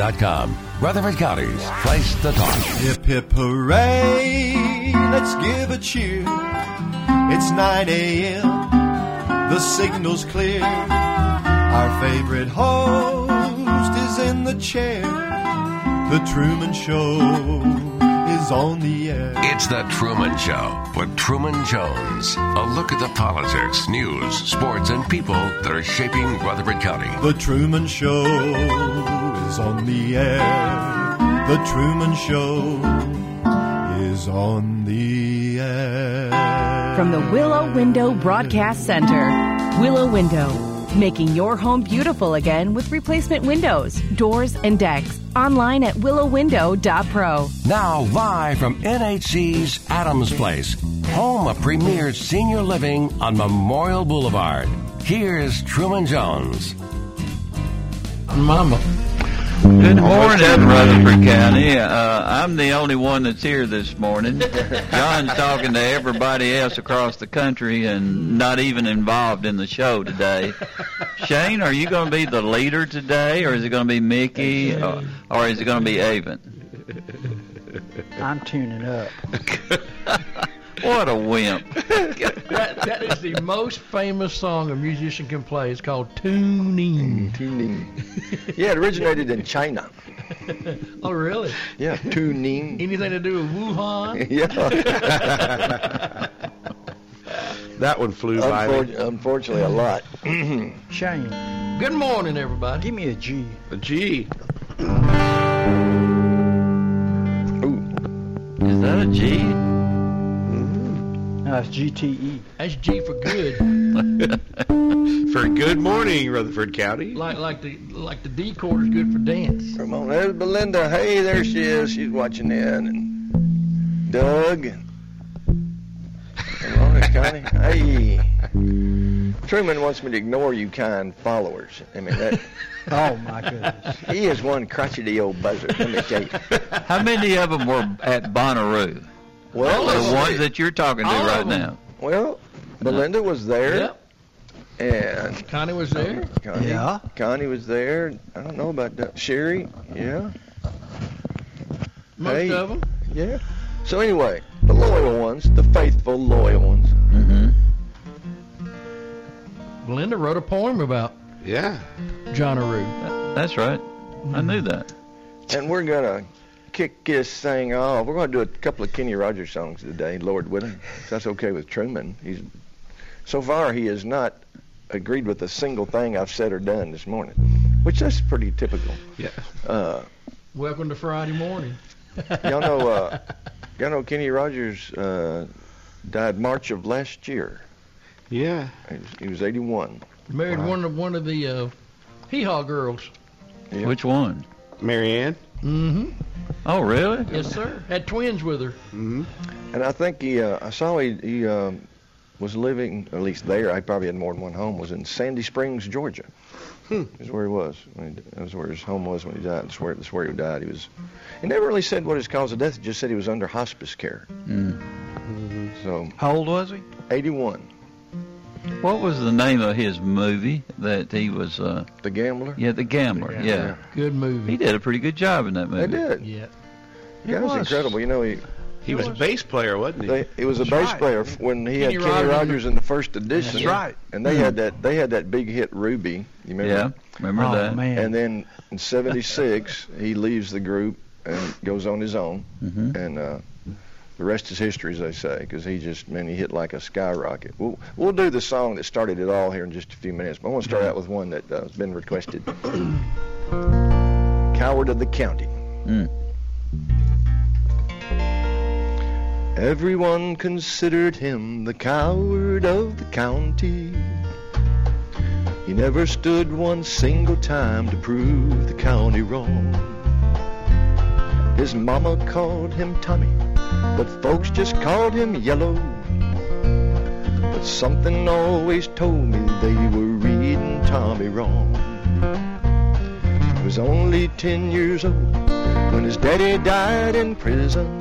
Com. Rutherford County's place to talk. Hip hip hooray, let's give a cheer. It's 9 a.m., the signal's clear. Our favorite host is in the chair. The Truman Show is on the air. It's The Truman Show with Truman Jones. A look at the politics, news, sports, and people that are shaping Rutherford County. The Truman Show is on the air. The Truman Show is on the air. From the Willow Window Broadcast Center, Willow Window, making your home beautiful again with replacement windows, doors, and decks. Online at willowwindow.pro. Now, live from NHC's Adams Place, home of premier senior living on Memorial Boulevard. Here's Truman Jones. Mama. Good morning, Rutherford County. Uh, I'm the only one that's here this morning. John's talking to everybody else across the country and not even involved in the show today. Shane, are you going to be the leader today, or is it going to be Mickey, or, or is it going to be Avon? I'm tuning up. What a wimp. That, that is the most famous song a musician can play. It's called Tuning. Tuning. Yeah, it originated in China. Oh, really? Yeah, tuning. Anything to do with Wuhan? Yeah. That one flew by Unfor- me. unfortunately, a lot. Shane, Good morning, everybody. give me a G. A G. Ooh. Is that a G? No, it's GTE. That's G for good. for good morning, Rutherford County. Like like the like the D chord is good for dance. Come on, there's Belinda. Hey, there she is. She's watching in. And Doug. And Come on, it's Connie. Hey. Truman wants me to ignore you kind followers. I mean, that, Oh my goodness. he is one crotchety old buzzard. Let me tell you. How many of them were at Bonnaroo? Well, The ones that you're talking to All right of 'em. now. Well, Belinda was there, Yep. and Connie was there. Connie, Yeah. Connie was there. I don't know about that. Sherry, yeah, Most Hey. of them. yeah. So anyway, the loyal ones, the faithful loyal ones. Mm-hmm. Belinda wrote a poem about Yeah. John Aroo. That's right. I knew that. And we're gonna kick this thing off. We're gonna do a couple of Kenny Rogers songs today, Lord willing. That's okay with Truman. He's so far he has not agreed with a single thing I've said or done this morning, which that's pretty typical. Yeah. Uh, Welcome to Friday morning. y'all know, uh, y'all know Kenny Rogers uh, died March of last year. Yeah. He was, he was 81. Married one of one of the uh, Hee Haw girls. Yeah. Which one? Marianne. Mm-hmm. Oh, really? Yes, sir. Had twins with her. Mm-hmm. And I think he, uh, I saw he, he um, was living, at least there, I probably had more than one home, was in Sandy Springs, Georgia. Hmm. Is where he was. When he, that was where his home was when he died. That's where, that's where he died. He was. He never really said what his cause of death. He just said he was under hospice care. Mm. So, How old was he? 81. What was the name of his movie that he was? Uh, The Gambler. yeah, The Gambler. The Yeah. Good movie. he did a pretty good job in that movie. They did. Yeah. The guy was, was. incredible. You know, he, He was a bass player, wasn't he? they, he was a bass right. player when he had Kenny Kenny Rogers. Rogers in the first edition. That's right. And they had that. They had that big hit Ruby. You remember? Yeah, remember oh that? man. And then in '76, he leaves the group and goes on his own. Mm-hmm. And uh, the rest is history, as they say, because he just, man, he hit like a skyrocket. We'll, we'll do the song that started it all here in just a few minutes, but I want to start out with one that uh, has been requested Coward of the County. Mm. Everyone considered him the coward of the county. He never stood one single time to prove the county wrong. His mama called him Tommy, but folks just called him Yellow. But something always told me they were reading Tommy wrong. He was only ten years old when his daddy died in prison.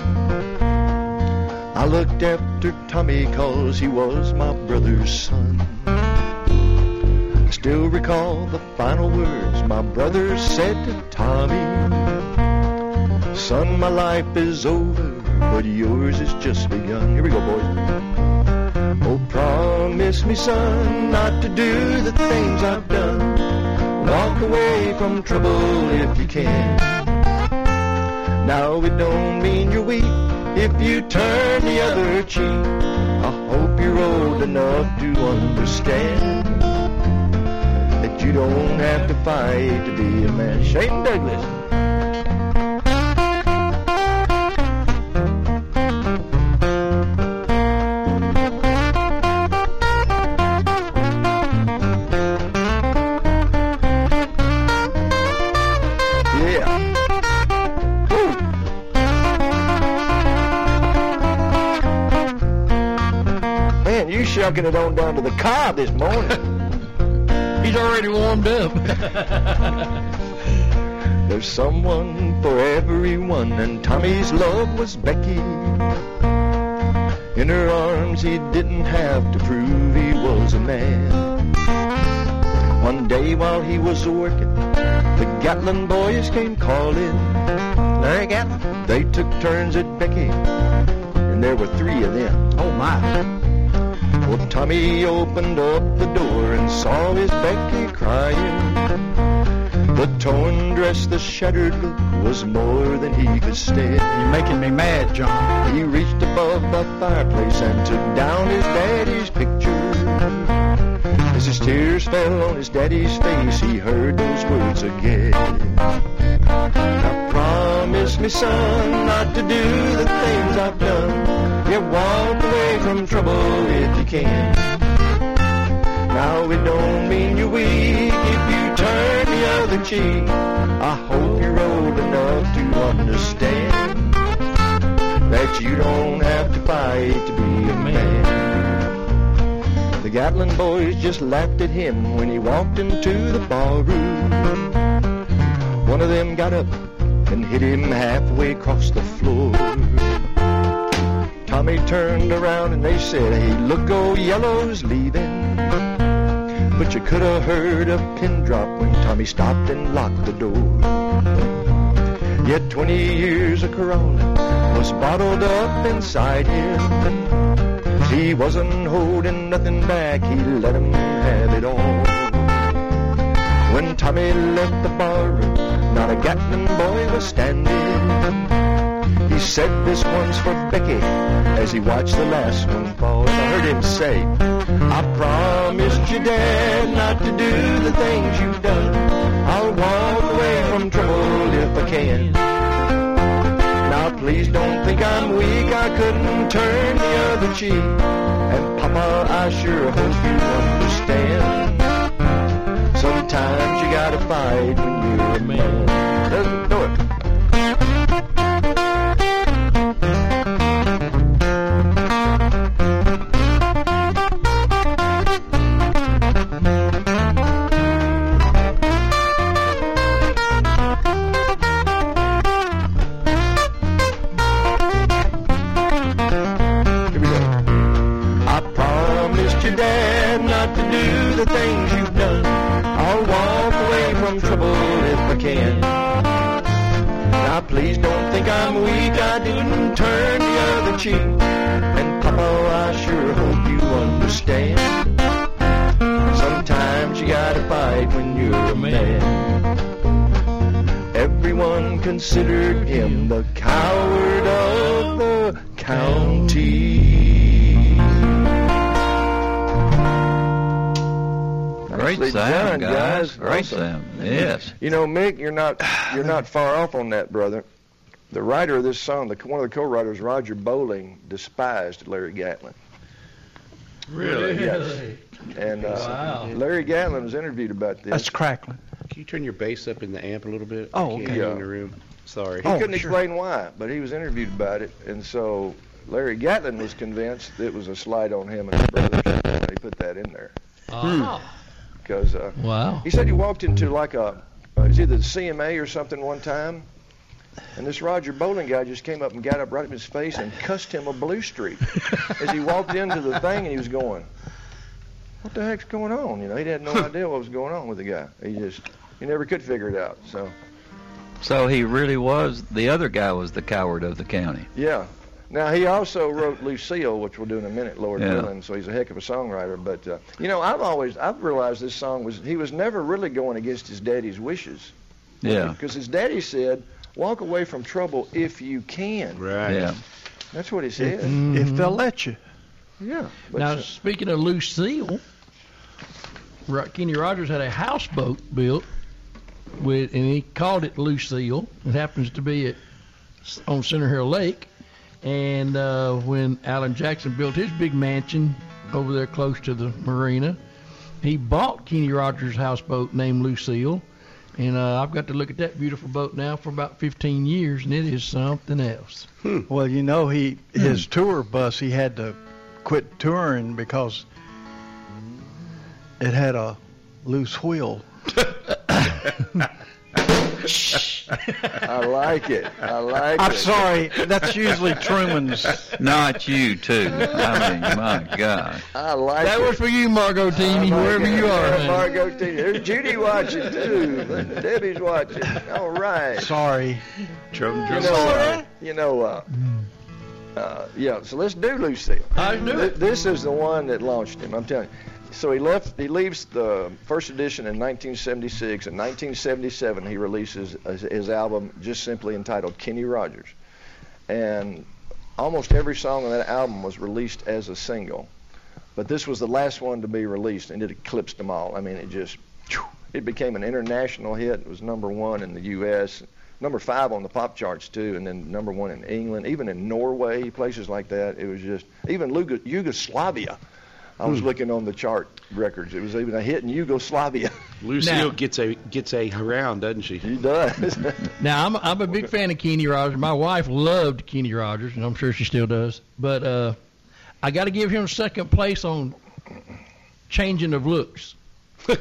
I looked after Tommy cause he was my brother's son. I still recall the final words my brother said to Tommy. Son, my life is over, but yours has just begun. Here we go, boys. Oh, promise me, son, not to do the things I've done. Walk away from trouble if you can. Now it don't mean you're weak if you turn the other cheek. I hope you're old enough to understand that you don't have to fight to be a man. Shane Douglas. Man, you shucking it on down to the car this morning. He's already warmed up. There's someone for everyone, and Tommy's love was Becky. In her arms, he didn't have to prove he was a man. One day while he was working, the Gatlin boys came calling. Larry Gatlin. They took turns at Becky, and there were three of them. Oh my. Well, Tommy opened up the door and saw his Becky crying. The torn dress, the shattered look was more than he could stand. You're making me mad, John. He reached above the fireplace and took down his daddy's picture. As his tears fell on his daddy's face, he heard those words again. Now promise me, son, not to do the things I've done. You walk away from trouble if you can. Now it don't mean you're weak if you turn the other cheek. I hope you're old enough to understand that you don't have to fight to be a man. The Gatlin boys just laughed at him when he walked into the barroom. One of them got up and hit him halfway across the floor. Tommy turned around and they said, Hey, look, old Yellow's leaving. But you could have heard a pin drop when Tommy stopped and locked the door. Yet 20 years of crawlin' was bottled up inside him. He wasn't holding nothing back, he let him have it all. When Tommy left the barroom, not a Gatlin boy was standing. He said this one's for Becky as he watched the last one fall. I heard him say, I promised you, Dad, not to do the things you've done. I'll walk away from trouble if I can. Now please don't think I'm weak, I couldn't turn the other cheek. And Papa, I sure hope you understand. Sometimes you gotta fight when you're a man. Guys. guys. Great Yes. You know, Mick, you're not you're not far off on that, brother. The writer of this song, the one of the co-writers, Roger Bowling, despised Larry Gatlin, Really? Yes. and uh, Wow. Larry Gatlin was interviewed about this. That's crackling. Can you turn your bass up in the amp a little bit? Oh, okay. Yeah. in the room. Sorry. He Oh, couldn't sure. explain why, but he was interviewed about it, and so Larry Gatlin was convinced it was a slight on him and his brothers. He put that in there Ah. Because uh, Wow. he said he walked into like a uh, it was either the CMA or something one time, and this Roger Bowling guy just came up and got up right in his face and cussed him a blue streak as he walked into the thing, and he was going. what the heck's going on? You know, he had no idea what was going on with the guy. He just he never could figure it out. So So he really was. The other guy was the coward of the county. yeah. Now he also wrote Lucille, which we'll do in a minute, Lord Yeah. willing. So he's a heck of a songwriter. But uh, you know, I've always I've realized this song was he was never really going against his daddy's wishes. Yeah. Because his daddy said, "Walk away from trouble if you can." Right. Yeah. That's what he said. If they'll let you. Yeah. But Now, uh, speaking of Lucille, Ro- Kenny Rogers had a houseboat built with, and he called it Lucille. It happens to be at on Center Hill Lake. And uh, when Alan Jackson built his big mansion over there close to the marina, he bought Kenny Rogers' houseboat named Lucille. And uh, I've got to look at that beautiful boat now for about 15 years, and it is something else. Well, you know, he his tour bus he had to quit touring because it had a loose wheel. I like it. I like it. I'm sorry, that's usually Truman's. Not you too. I mean, my God. I like That it. That was for you, Margot Teeny, wherever you are. Yeah. Margot T. There's Judy watching too. Debbie's watching. All right. Sorry. Drum, You drum. know, uh, you know, uh, uh, yeah. So let's do Lucille. Let's do Th- it. This is the one that launched him. I'm telling you. So he left. He leaves the first edition in 1976. In 1977, he releases his, his album just simply entitled Kenny Rogers, and almost every song on that album was released as a single. But this was the last one to be released, and it eclipsed them all. I mean, it just it became an international hit. It was number one in the U.S., number five on the pop charts too, and then number one in England, even in Norway, places like that. It was just even Lugo- Yugoslavia. I was looking on the chart records. It was even a hit in Yugoslavia. Lucille Now- gets a gets a around, doesn't she? he does. Now I'm I'm a big fan of Kenny Rogers. My wife loved Kenny Rogers, and I'm sure she still does. But uh, I got to give him second place on changing of looks.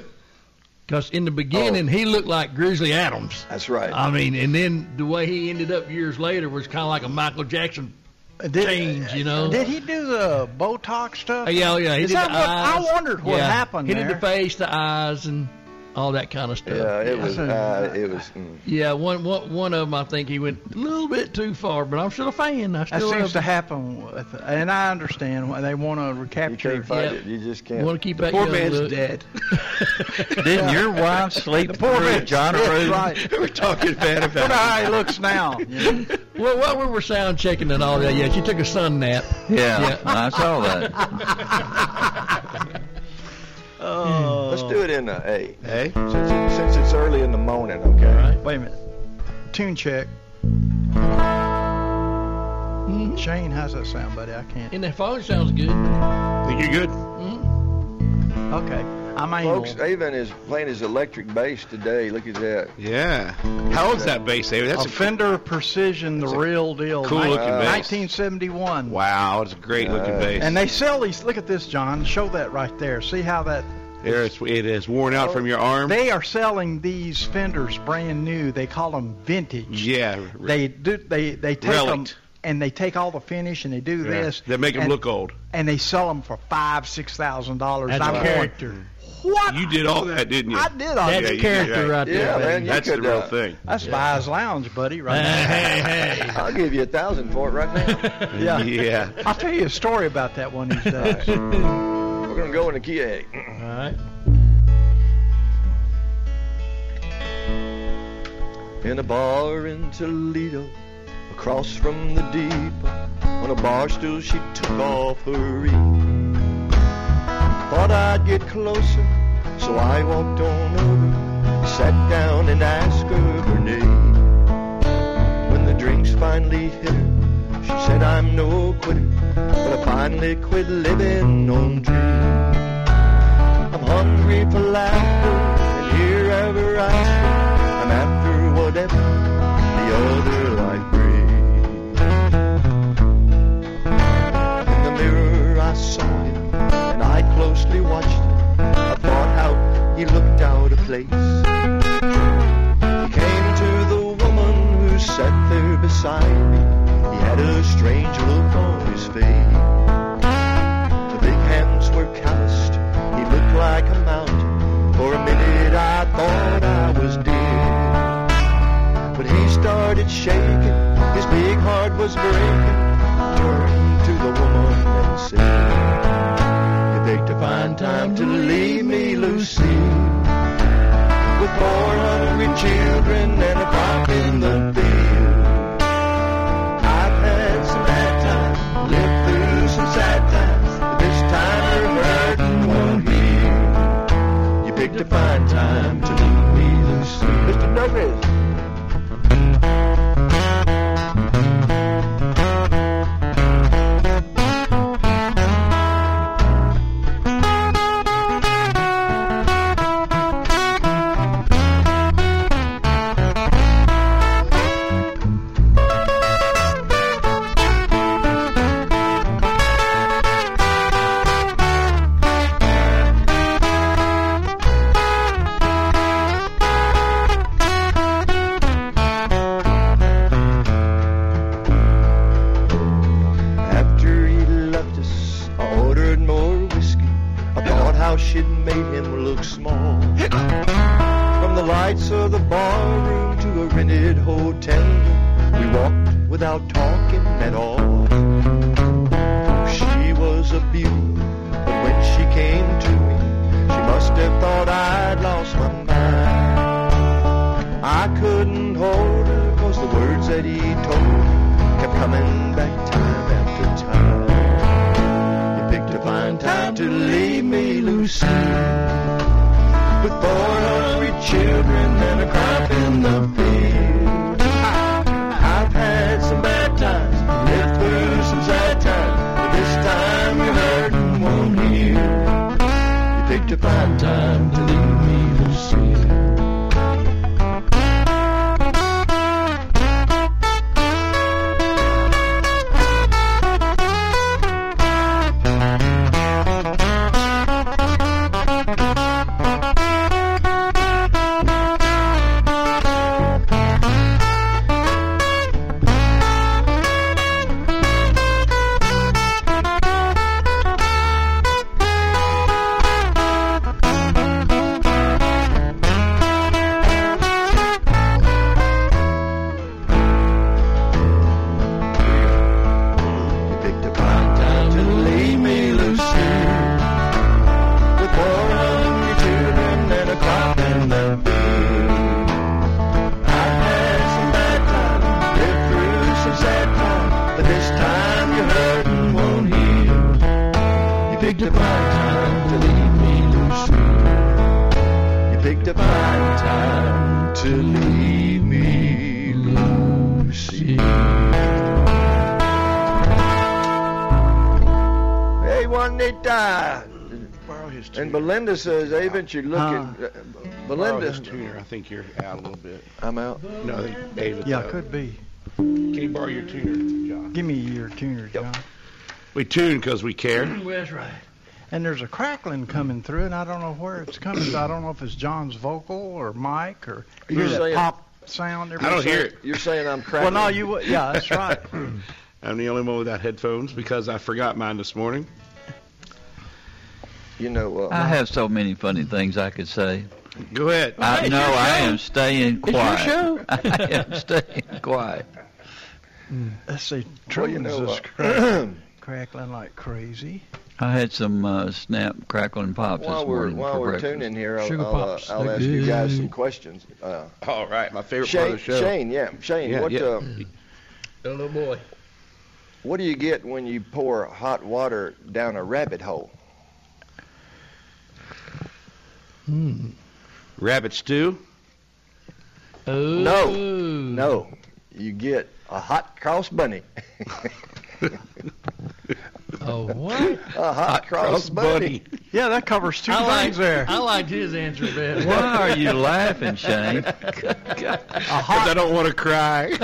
Because in the beginning he looked like Grizzly Adams. That's right. I mean, and then the way he ended up years later was kind of like a Michael Jackson Did, change, you know. Did he do the Botox stuff? Uh, yeah, yeah. He Is did that the what- eyes. I wondered what Yeah. happened He there. did the face, the eyes, and all that kind of stuff. yeah, it was. Uh, it was. Mm. Yeah, one, one, one of them, I think he went a little bit too far, but I'm still a fan. I still That still seems love to happen, with, and I understand why they want to recapture. You recapture. can't find Yeah. it. You just can't. want to keep that Poor young man's look. dead. Didn't your wife sleep Poor through man, John That's right. We're talking bad Look about how he looks now. you know. Well, while we were sound checking and all that, yeah, she took a sun nap. Yeah, Yeah. I saw that. Oh. Let's do it in a A. Hey? Since, it, since it's early in the morning, okay? Right. Wait a minute. Tune check. Hmm. Shane, how's that sound, buddy? I can't. And the phone sounds good. Think you're good? Hmm. Okay. I'm. Folks, Avon is playing his electric bass today. Look at that. Yeah. How old's that bass, David? That's a a Fender Precision, the real deal. Cool Nin- looking bass. 1971. wow. It's a great looking Uh, bass. And they sell these. Look at this, John. Show that right there. See how that. there, it's, it is worn out from your arm. They are selling these Fenders brand new. They call them vintage. yeah. They do. They they take them and they take all the finish and they do yeah. this. They make them and, look old. And they sell them for five, six thousand dollars. That's I'm a going. character. What? You did all that, didn't you? I did all That's Yeah, that. a character did, right there. Yeah, man, you That's could, the real uh, thing. That's Vi's Lounge, buddy. Right Hey, now. hey, hey. I'll give you a thousand for it right now. Yeah. Yeah. I'll tell you a story about that one of these days. We're gonna go in the key A. All right. In a bar in Toledo, across from the depot, on a bar stool she took off her ring. Thought I'd get closer, so I walked on over, sat down and asked her her name. When the drinks finally hit her, she said I'm no quitter, but I finally quit living on dreams. I'm hungry for laughter, and here ever after, I'm after whatever the other life brings. In the mirror I saw closely watched thought how he looked out of place. He came to the woman who sat there beside me. He had a strange look on his face. The big hands were calloused. He looked like a mountain. For a minute I thought I was dead. But he started shaking, his big heart was breaking. Turned to the woman and said, Fine time to leave me, Lucy. With four hungry children and a crop in the field. I've had some bad times, lived through some sad times, but this time your hurting won't heal. You picked a fine time to leave me, Lucy. Mr. Douglas. The that he told kept coming back time after time. You picked a fine time to leave me, Lucy, with four hungry children and a crop in the field. And Belinda says, Avon, you look Huh. at uh, Borrow Belinda. tuner. I think you're out a little bit. I'm out. No, I think David. Yeah, uh, could be. Can you borrow your tuner, John? Give me your tuner, John. We tune because we care. That's right. And there's a crackling coming through, and I don't know where it's coming. so I don't know if it's John's vocal or Mike or You're hear that saying- pop sound. I don't hear it. You're saying I'm cracking. Well, no, you. would- Yeah, that's right. I'm the only one without headphones because I forgot mine this morning. You know, uh, I have so many funny things I could say. Go ahead. I know I am staying quiet. It's your quiet. show. I am staying quiet. Let's see. well, you know, just uh, crackling like crazy. I had some uh, snap, crackle, and pops while this we're morning while for we're breakfast. tuning here, I'll, I'll, uh, I'll they're ask you guys some questions. Uh, All right, my favorite part of Shane, the show. Shane, yeah, Shane, Yeah, what yeah. Uh, Oh, little boy. what do you get when you pour hot water down a rabbit hole? Hmm. Rabbit stew. Oh. No, no, you get a hot cross bunny. Oh, what? a hot, cross, bunny. Yeah, that covers two I things like, there. I liked his answer better. Why are you laughing, Shane? Because I don't want to cry.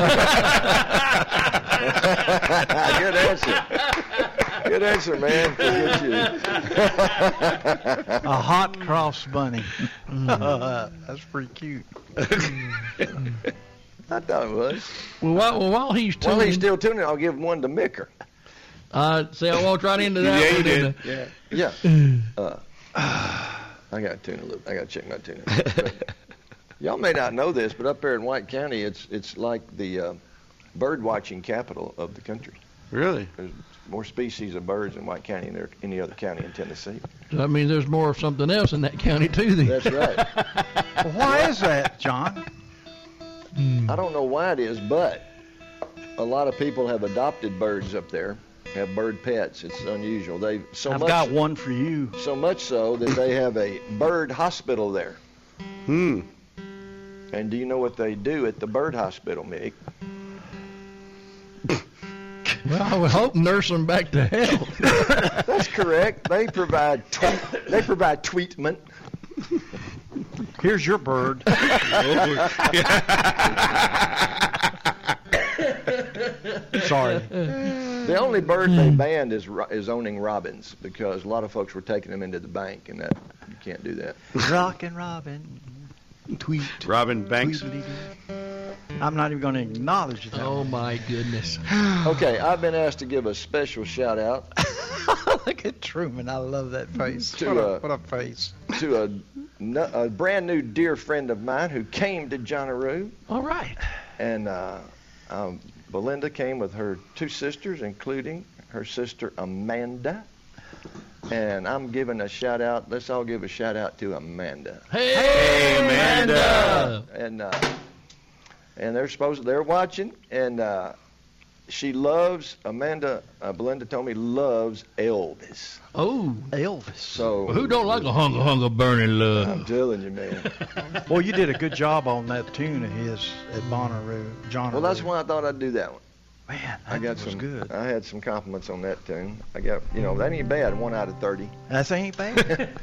Good answer. Good answer, man. Forget you. a hot cross bunny. That's pretty cute. I thought it was. Well, while, well, while he's tuning, While he's still tuning, I'll give one to Micker. uh, see, I walked right into that Yeah, one. you didn't did. Yeah. Yeah. Uh, I got to tune a little. I got to check my tuna. Y'all may not know this, but up there in White County, it's it's like the uh, bird watching capital of the country. Really? There's more species of birds in White County than there any other county in Tennessee. I mean, there's more of something else in that county too. Then. That's right. Well, why is that, John? I don't know why it is, but a lot of people have adopted birds up there, have bird pets. It's unusual. They so I've much got one for you. so much so that they have a bird hospital there. Hmm. And do you know what they do at the bird hospital, Mick? Well, I would hope nurse them back to health. That's correct. They provide tweet, they provide treatment. Here's your bird. Sorry. The only bird they banned is ro- is owning robins because a lot of folks were taking them into the bank, and that you can't do that. Rockin' Robin. Tweet. Robin Banks. I'm not even going to acknowledge that. oh my goodness. Okay, I've been asked to give a special shout out Look at Truman. I love that face. To, what, a, uh, what a face. to a, a brand new dear friend of mine who came to Jonaroo, All right. and uh, um, Belinda came with her two sisters, including her sister Amanda. And I'm giving a shout out. Let's all give a shout out to Amanda. Hey, Amanda. and uh, and they're supposed they're watching, and uh, she loves Amanda. Uh, Belinda told me loves Elvis. Oh, Elvis. So who don't like a hunger, hunger, burning love? I'm telling you, man. Well, you did a good job on that tune of his at Bonnaroo. John. Well, that's why I thought I'd do that one. Man, I got was some. good. I had some compliments on that tune. I got you know that ain't bad. One out of thirty. That ain't bad.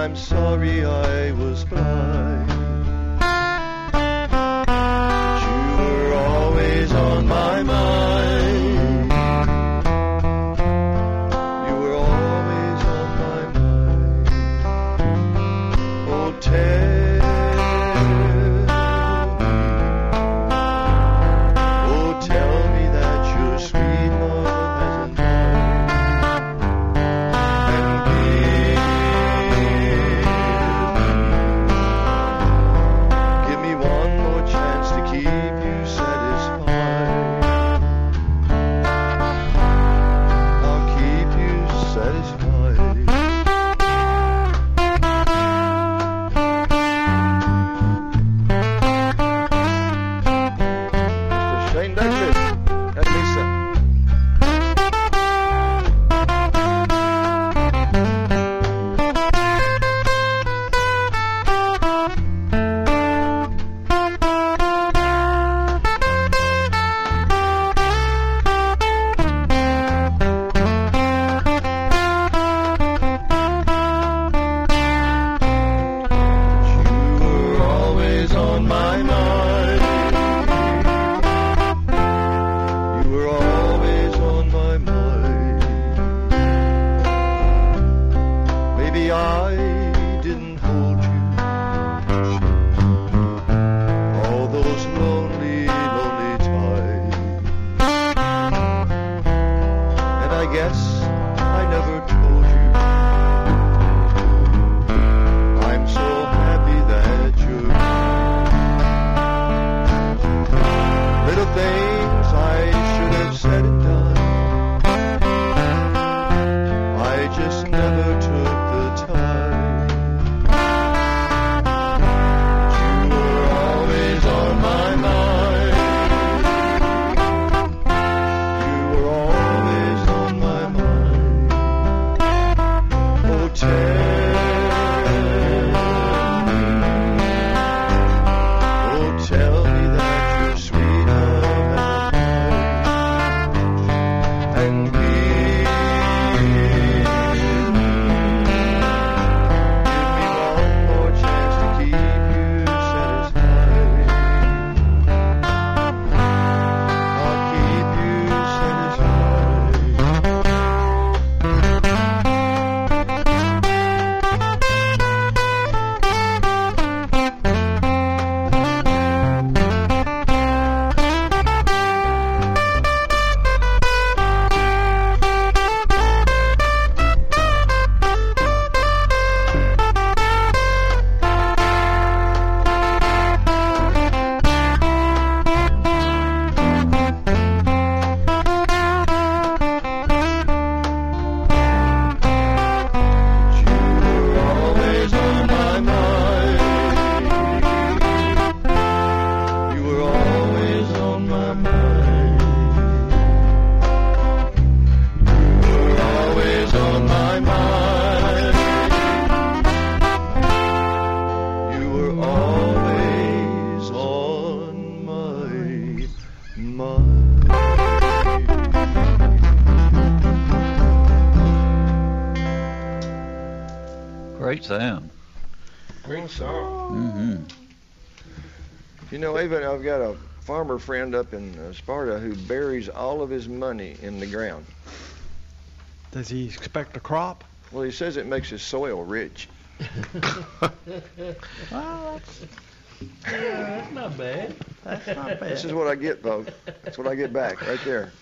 I'm sorry I was blind. Sound. Great song. hmm You know, even I've got a farmer friend up in uh, Sparta who buries all of his money in the ground. Does he expect a crop? Well, he says it makes his soil rich. Well, that's, yeah, that's not bad. That's not bad. This is what I get, folks. That's what I get back right there.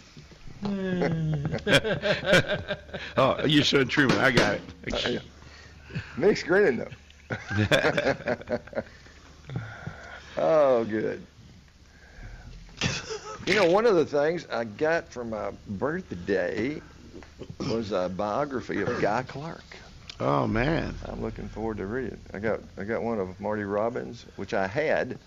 oh, you showed Truman. I got Uh, it. Mixed grinning though. oh, good. You know, one of the things I got for my birthday was a biography of Guy Clark. oh man. I'm looking forward to reading it. I got I got one of Marty Robbins, which I had,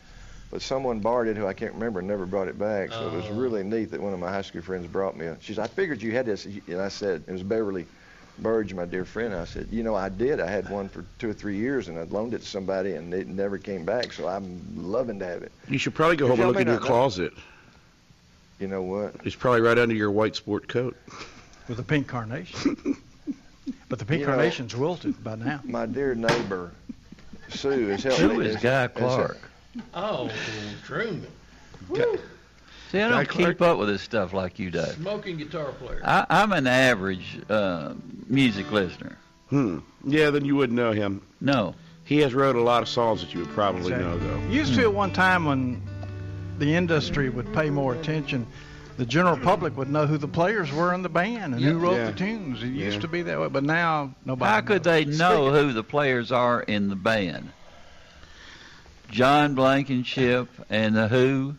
but someone borrowed it who I can't remember and never brought it back. So it was Oh. really neat that one of my high school friends brought me. A, she said, "I figured you had this," and I said, "It was Beverly Burge, my dear friend." I said, "You know, I did. I had one for two or three years, and I loaned it to somebody, and it never came back. So I'm loving to have it. You should probably go But home and look in your not know. closet. You know what? It's probably right under your white sport coat. With a pink carnation. but the pink You know- carnation's wilted by now. My dear neighbor Sue has helped Who me. is Guy has- Clark? Oh, Truman. See, I don't Clark- keep up with this stuff like you do. Smoking guitar player. I, I'm an average uh, music listener. Hmm. Yeah, then you wouldn't know him. No. He has wrote a lot of songs that you would probably know, though. Used to at one time when the industry would pay more attention, the general public would know who the players were in the band and who wrote Yeah. the tunes. It used to be that way, but now nobody. How could they know who the players are in the band? John Blankenship and the Who.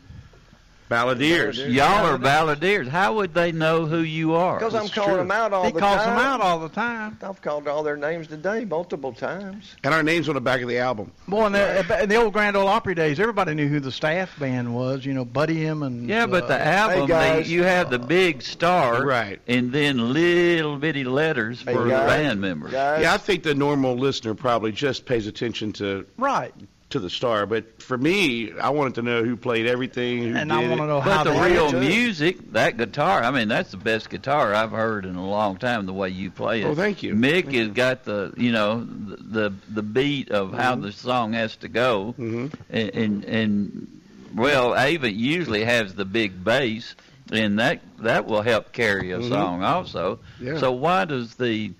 Balladeers. Balladeers. Y'all are balladeers. How would they know who you are? Because I'm calling true. them out all He the calls time. them out all the time. I've called all their names today multiple times. And our name's on the back of the album. Boy, in the, in the old Grand Ole Opry days, everybody knew who the staff band was. You know, Buddy M and Yeah, but the uh, album, guys. they, you have the big star, Right. and then little bitty letters Hey, for the band members. Guys, Yeah, I think the normal listener probably just pays attention to right, to the star. But for me, I wanted to know who played everything, who and did I want to it. know how But the real too. music, that guitar, I mean, that's the best guitar I've heard in a long time. The way you play it. Oh, thank you. Mick has got the, you know, the the, the beat of how the song has to go, hmm and, and and well, Ava usually has the big bass, and that that will help carry a Mhm. song also. Yeah. So why does the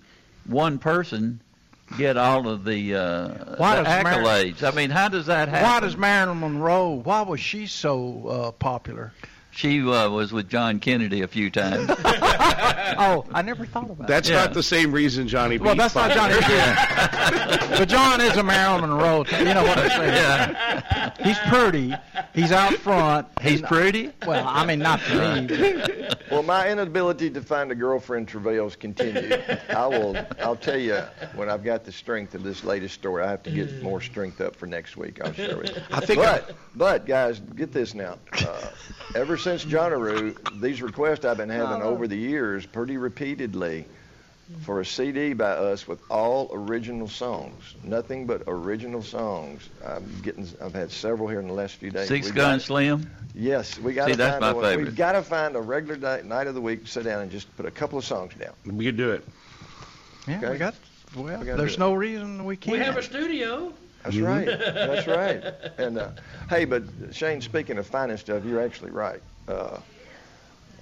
one person get all of the, uh, Why the does Mar- accolades? I mean, how does that happen? Why does Marilyn Monroe? Why was she so uh, popular? She uh, was with John Kennedy a few times? oh, I never thought about that. That's Yeah. not the same reason Johnny. Well, that's not popular. Johnny. but John is a Marilyn Monroe. You know what I'm saying? yeah. He's pretty. He's out front. He's and- pretty. Well, I mean, not to me. Well, my inability to find a girlfriend travails continue. I will. I'll tell you when I've got the strength of this latest story. I have to get more strength up for next week. I'll share with you. I think But, but guys, get this now. Uh, ever since Johnaroo, these requests I've been having over the years, pretty repeatedly, for a CD by us with all original songs, nothing but original songs. I'm getting. I've had several here in the last few days. Six We've Gun got- Slim. Yes, we got See, to that's find my a, favorite. We've got to find a regular day, night of the week, sit down and just put a couple of songs down. we could do it. Yeah, Okay. we got. Well, We there's no reason we can't. We have a studio. That's right. That's right. And uh, hey, but Shane, speaking of finding stuff, you're actually right. Uh,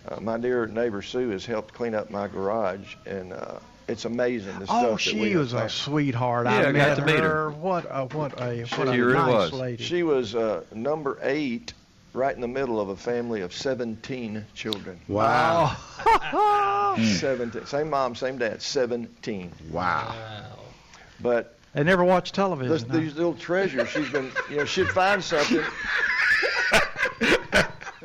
uh, my dear neighbor Sue has helped clean up my garage, and uh, it's amazing the Oh, stuff that we she have was a found. sweetheart. Yeah, I I got met to meet her. What a what a what a She really nice was. lady. She was uh, number eight, right in the middle of a family of 17 children. Wow. Oh. 17. Same mom, same dad. 17. Wow. But They never watch this, television. huh? these little treasures. She's been, you know, she'd find something.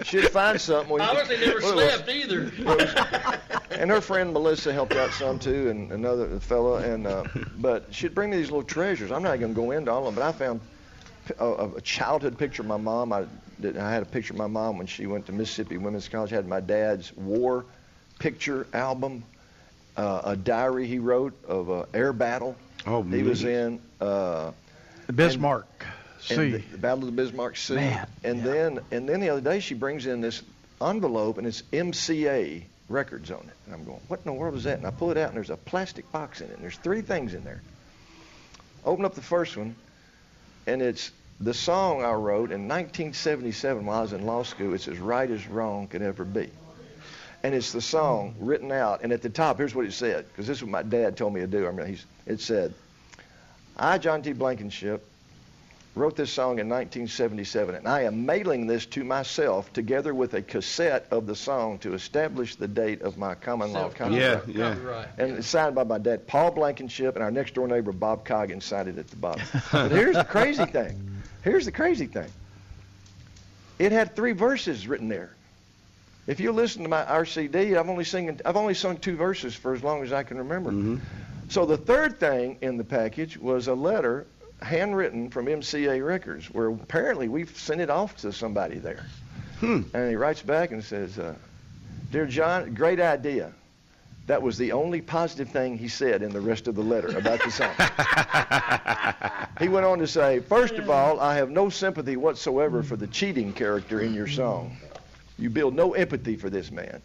she'd find something. when- Obviously never well, was- slept either. And her friend Melissa helped out some too, and another fella. And uh, but she'd bring me these little treasures. I'm not going to go into all of them, but I found a, a childhood picture of my mom. I, did, I had a picture of my mom when she went to Mississippi Women's College. I had my dad's war picture album, uh, a diary he wrote of a air battle Oh, he was in. Uh, The Bismarck. and See. the, the Battle of the Bismarck Sea. Man, and yeah. then and then the other day she brings in this envelope and it's MCA records on it. And I'm going, what in the world is that? And I pull it out and there's a plastic box in it. And there's three things in there. Open up the first one, and it's the song I wrote in 1977 while I was in law school. It's as right as wrong can ever be. And it's the song written out. And at the top, here's what it said, because this is what my dad told me to do. I mean, he's, it said, I, John T. Blankenship, wrote this song in 1977, and I am mailing this to myself together with a cassette of the song to establish the date of my common law contract. Yeah, yeah. Copyright. And it's signed by my dad, Paul Blankenship, and our next door neighbor, Bob Coggin, signed it at the bottom. but here's the crazy thing. Here's the crazy thing. It had three verses written there. If you listen to my RCD, I've only singing, I've only sung two verses for as long as I can remember. Mm-hmm. So the third thing in the package was a letter handwritten from MCA Records, where apparently we've sent it off to somebody there. Hmm. And he writes back and says, uh, "Dear John, great idea. That was the only positive thing he said in the rest of the letter about the song." he went on to say, first of all, I have no sympathy whatsoever for the cheating character in your song. You build no empathy for this man.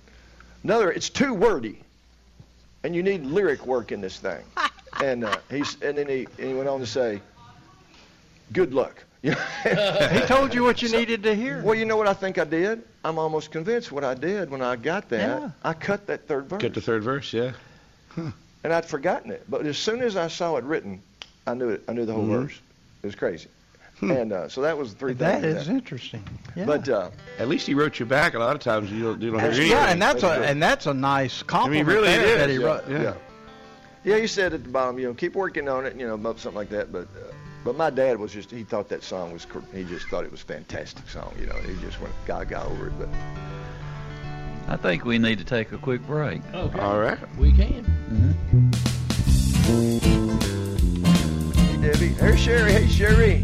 Another, it's too wordy, and you need lyric work in this thing. And uh, he's, and then he, and he went on to say, "Good luck." He told you what you needed to hear. well, you know what I think I did? I'm almost convinced what I did when I got that. Yeah. I cut that third verse, Get the third verse, yeah. and I'd forgotten it. But as soon as I saw it written, I knew it. I knew the whole Mhm. verse. It was crazy. And uh, so that was the three That things. is interesting. Yeah. But uh, At least he wrote you back. A lot of times you don't, you don't hear anything. yeah, and that's a good. and that's a nice compliment really it there that is, he yeah. wrote. Yeah. Yeah, he said at the bottom, you know, keep working on it, you know, something like that. But uh, but my dad was just he thought that song was he just thought it was a fantastic song, you know. He just went gaga over it. But I think we need to take a quick break. Okay. All right. We can. hey, Debbie, hey Sherry, hey Sherry.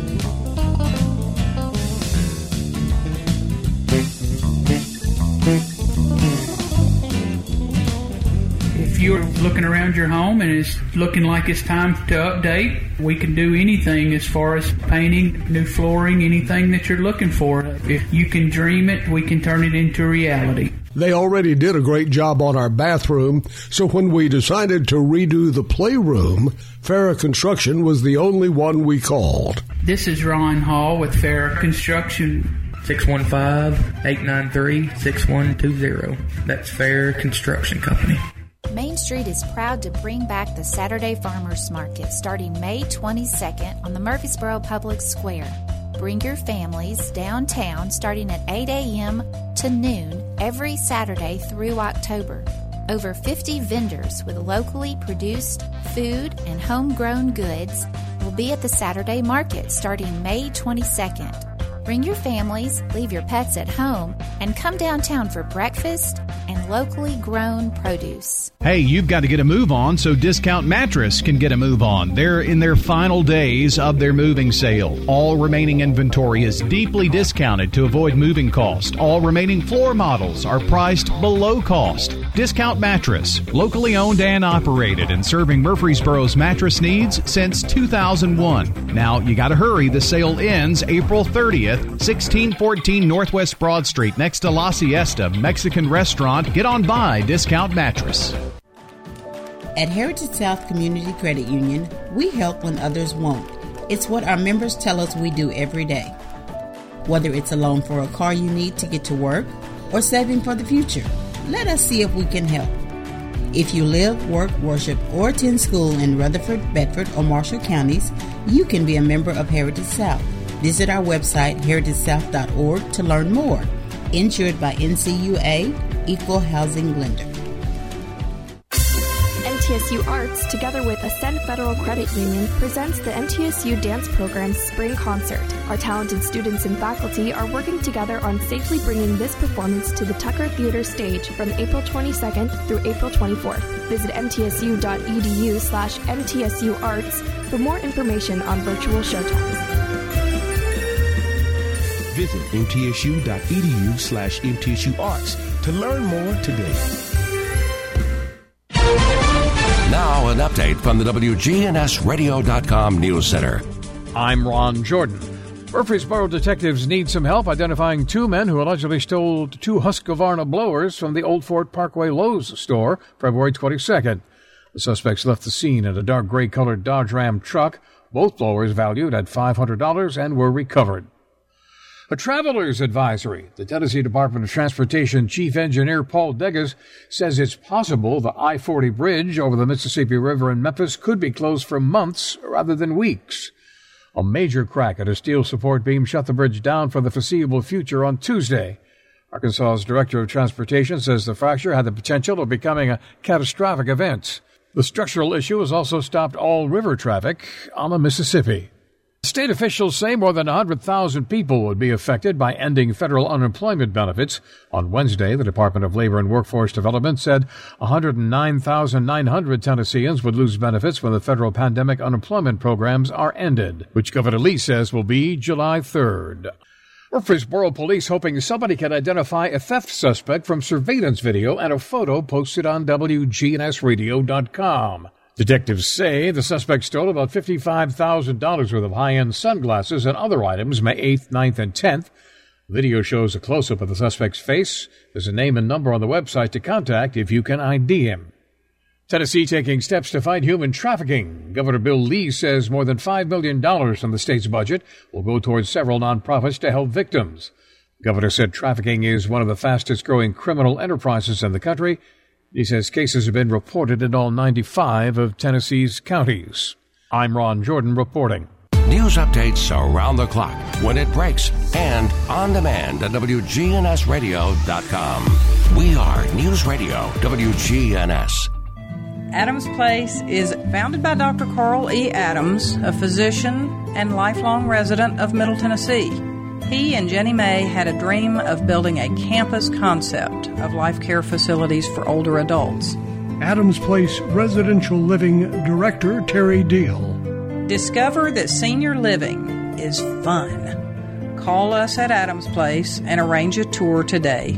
you're looking around your home and it's looking like it's time to update, we can do anything as far as painting, new flooring, anything that you're looking for. If you can dream it, we can turn it into reality. They already did a great job on our bathroom, so when we decided to redo the playroom, Farrah Construction was the only one we called. This is Ron Hall with Farrah Construction. 615-893-6120. That's Fair Construction Company. Main Street is proud to bring back the Saturday Farmers Market starting May 22nd on the Murfreesboro Public Square. Bring your families downtown starting at 8 a.m. to noon every Saturday through October. Over 50 vendors with locally produced food and homegrown goods will be at the Saturday market starting May 22nd. Bring your families, leave your pets at home, and come downtown for breakfast and locally grown produce. Hey, you've got to get a move on so Discount Mattress can get a move on. They're in their final days of their moving sale. All remaining inventory is deeply discounted to avoid moving cost. All remaining floor models are priced below cost. Discount Mattress, locally owned and operated and serving Murfreesboro's mattress needs since 2001. Now, you got to hurry. The sale ends April 30th, 1614 Northwest Broad Street next to La Siesta Mexican Restaurant. Get on by Discount Mattress. At Heritage South Community Credit Union, we help when others won't. It's what our members tell us we do every day. Whether it's a loan for a car you need to get to work or saving for the future, let us see if we can help. If you live, work, worship, or attend school in Rutherford, Bedford, or Marshall counties, you can be a member of Heritage South. Visit our website, heritagesouth.org, to learn more. Insured by NCUA, Equal Housing Lender. MTSU Arts, together with Ascend Federal Credit Union, presents the MTSU Dance Program's Spring Concert. Our talented students and faculty are working together on safely bringing this performance to the Tucker Theater stage from April 22nd through April 24th. Visit mtsu.edu slash mtsu arts for more information on virtual showtimes. Visit mtsu.edu slash mtsuarts to learn more today. Update from the WGNSradio.com News Center. I'm Ron Jordan. Murfreesboro detectives need some help identifying two men who allegedly stole two Husqvarna blowers from the Old Fort Parkway Lowe's store February 22nd. The suspects left the scene in a dark gray colored Dodge Ram truck, both blowers valued at $500 and were recovered. A traveler's advisory. The Tennessee Department of Transportation Chief Engineer Paul Degges says it's possible the I 40 bridge over the Mississippi River in Memphis could be closed for months rather than weeks. A major crack at a steel support beam shut the bridge down for the foreseeable future on Tuesday. Arkansas's Director of Transportation says the fracture had the potential of becoming a catastrophic event. The structural issue has also stopped all river traffic on the Mississippi. State officials say more than 100,000 people would be affected by ending federal unemployment benefits. On Wednesday, the Department of Labor and Workforce Development said 109,900 Tennesseans would lose benefits when the federal pandemic unemployment programs are ended, which Governor Lee says will be July 3rd. Murfreesboro police hoping somebody can identify a theft suspect from surveillance video and a photo posted on WGNSradio.com. Detectives say the suspect stole about $55,000 worth of high end sunglasses and other items May 8th, 9th, and 10th. Video shows a close up of the suspect's face. There's a name and number on the website to contact if you can ID him. Tennessee taking steps to fight human trafficking. Governor Bill Lee says more than $5 million from the state's budget will go towards several nonprofits to help victims. The governor said trafficking is one of the fastest growing criminal enterprises in the country he says cases have been reported in all 95 of Tennessee's counties. I'm Ron Jordan reporting. News updates around the clock, when it breaks, and on demand at WGNSradio.com. We are News Radio WGNS. Adams Place is founded by Dr. Carl E. Adams, a physician and lifelong resident of Middle Tennessee. He and Jenny May had a dream of building a campus concept of life care facilities for older adults. Adams Place Residential Living Director Terry Deal. Discover that senior living is fun. Call us at Adams Place and arrange a tour today.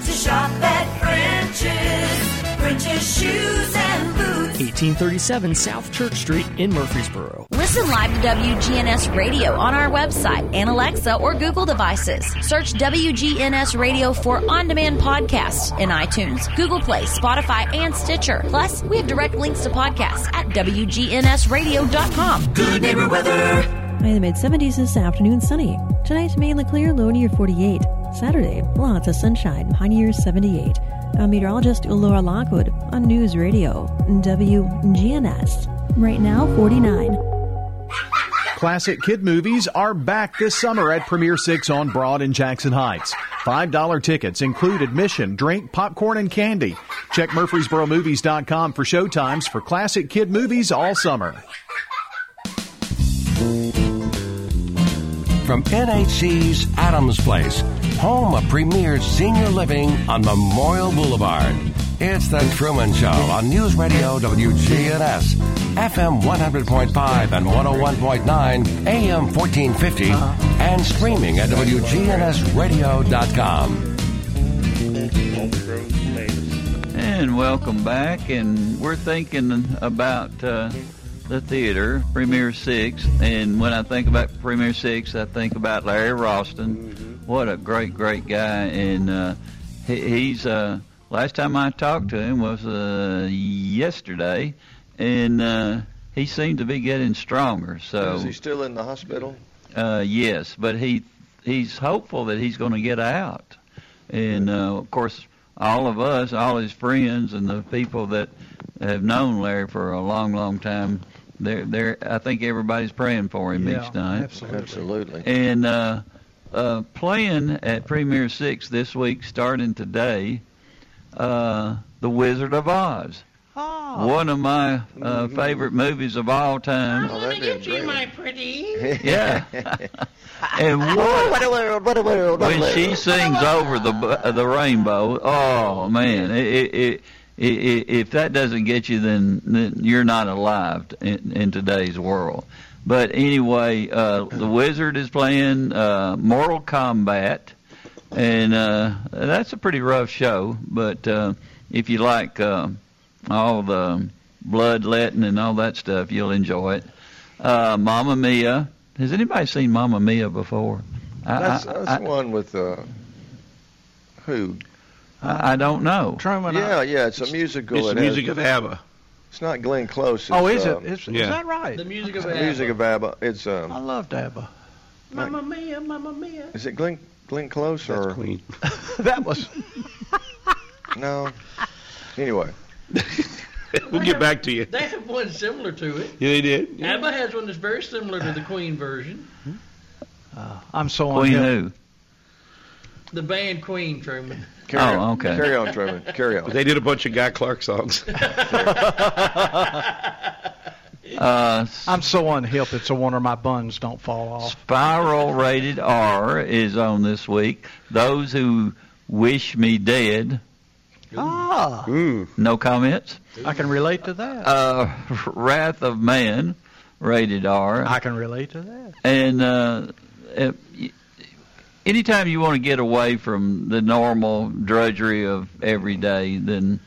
shop at French's. French's Shoes and Boots. 1837 South Church Street in Murfreesboro. Listen live to WGNS Radio on our website and Alexa or Google devices. Search WGNS Radio for on demand podcasts in iTunes, Google Play, Spotify, and Stitcher. Plus, we have direct links to podcasts at WGNSradio.com. Good neighbor weather. High in the mid 70s this afternoon, sunny. Tonight, mainly clear, low near 48. Saturday, lots of sunshine, high near 78. I'm meteorologist Laura Lockwood on News Radio WGNS. Right now, 49. Classic kid movies are back this summer at Premiere 6 on Broad in Jackson Heights. $5 tickets include admission, drink, popcorn, and candy. Check MurfreesboroMovies.com for showtimes for classic kid movies all summer. From NHC's Adams Place, home of premier senior living on Memorial Boulevard. It's The Truman Show on News Radio WGNS, FM 100.5 and 101.9, AM 1450, and streaming at WGNSradio.com. And welcome back. And we're thinking about uh, the theater, Premier Six. And when I think about Premier Six, I think about Larry Ralston. What a great, great guy. And uh, he, he's, uh, last time I talked to him was uh, yesterday. And uh, he seemed to be getting stronger. So Is he still in the hospital? uh, yes, but he he's hopeful that he's going to get out, and uh, of course, all of us, all his friends, and the people that have known Larry for a long, long time, they're they're. I think everybody's praying for him Yeah, each night. absolutely. Absolutely. And uh, uh, playing at Premier Six this week, starting today, uh, The Wizard of Oz. Oh. one of my uh, favorite movies of all time. Oh, that'd be great. my pretty. Yeah. and what, what a world! What a world! What a when she sings over the bu- the rainbow, oh man, it, it, it, it, if that doesn't get you, then, then you're not alive in, in today's world. But anyway, uh, the Wizard is playing uh, Mortal Kombat, and uh, that's a pretty rough show. But uh, if you like uh, all the bloodletting and all that stuff, you'll enjoy it. Uh, Mamma Mia. Has anybody seen Mamma Mia before? I- That's, that's I- one with uh, who? I, I don't know. Truman. Yeah, yeah, it's a musical. It's It the has- music of ABBA. It's not Glenn Close. It's, Oh, is uh, it? Is, yeah. is that right? The music of the music of ABBA. It's Um, I um, loved ABBA. Mamma mia, mamma mia. is it Glenn Glenn Close That's or Queen. that was. no? Anyway, we'll get back to you. They have one similar to it. Yeah, they did. ABBA has one that's very similar to the Queen version. I'm so Queen unhip. who? The band Queen, Truman. Carry Oh, on. okay. Carry on, Truman. Carry on. But they did a bunch of Guy Clark songs. Uh, I'm so unhip. It's a wonder my buns don't fall off. Spiral Rated R is on this week. Those who wish me dead. Ah, Mm. No comments. I can relate to that. Uh, Wrath of Man, rated R. I can relate to that. And uh, y- anytime you want to get away from the normal drudgery of every day, then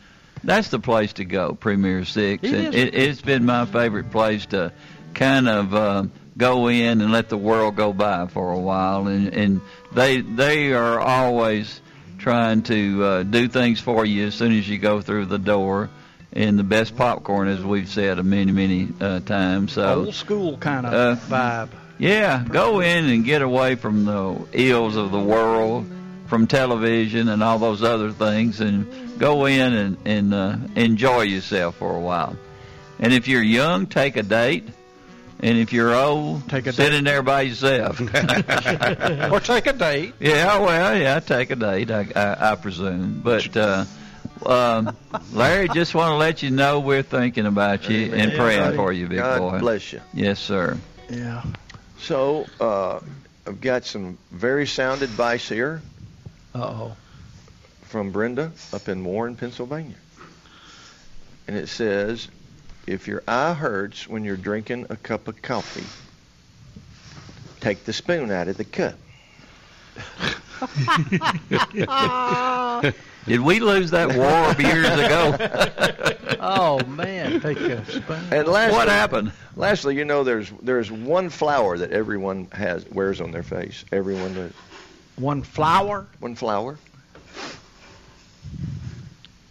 that's the place to go. Premier Six. It and it, it's been my favorite place to kind of uh, go in and let the world go by for a while, and and they they are always trying to uh, do things for you as soon as you go through the door. And the best popcorn, as we've said many, many uh, times. So Old school kind of Uh, vibe. Yeah, go in and get away from the ills of the world, from television and all those other things, and go in and, and uh, enjoy yourself for a while. And if you're young, take a date. And if you're old, Take a sit date. in there by yourself. or take a date. yeah, well, yeah, take a date, I, I, I presume. But uh, um, Larry, just want to let you know we're thinking about you and praying buddy. for you, big God boy. bless you. Yes, sir. Yeah. So uh, I've got some very sound advice here Uh oh. from Brenda up in Warren, Pennsylvania. And it says, if your eye hurts when you're drinking a cup of coffee, take the spoon out of the cup. Did we lose that war years ago? Oh man, take a spoon. And lastly, what happened? Lastly, you know, there's there's one flower that everyone has wears on their face. Everyone does. One flower. One flower.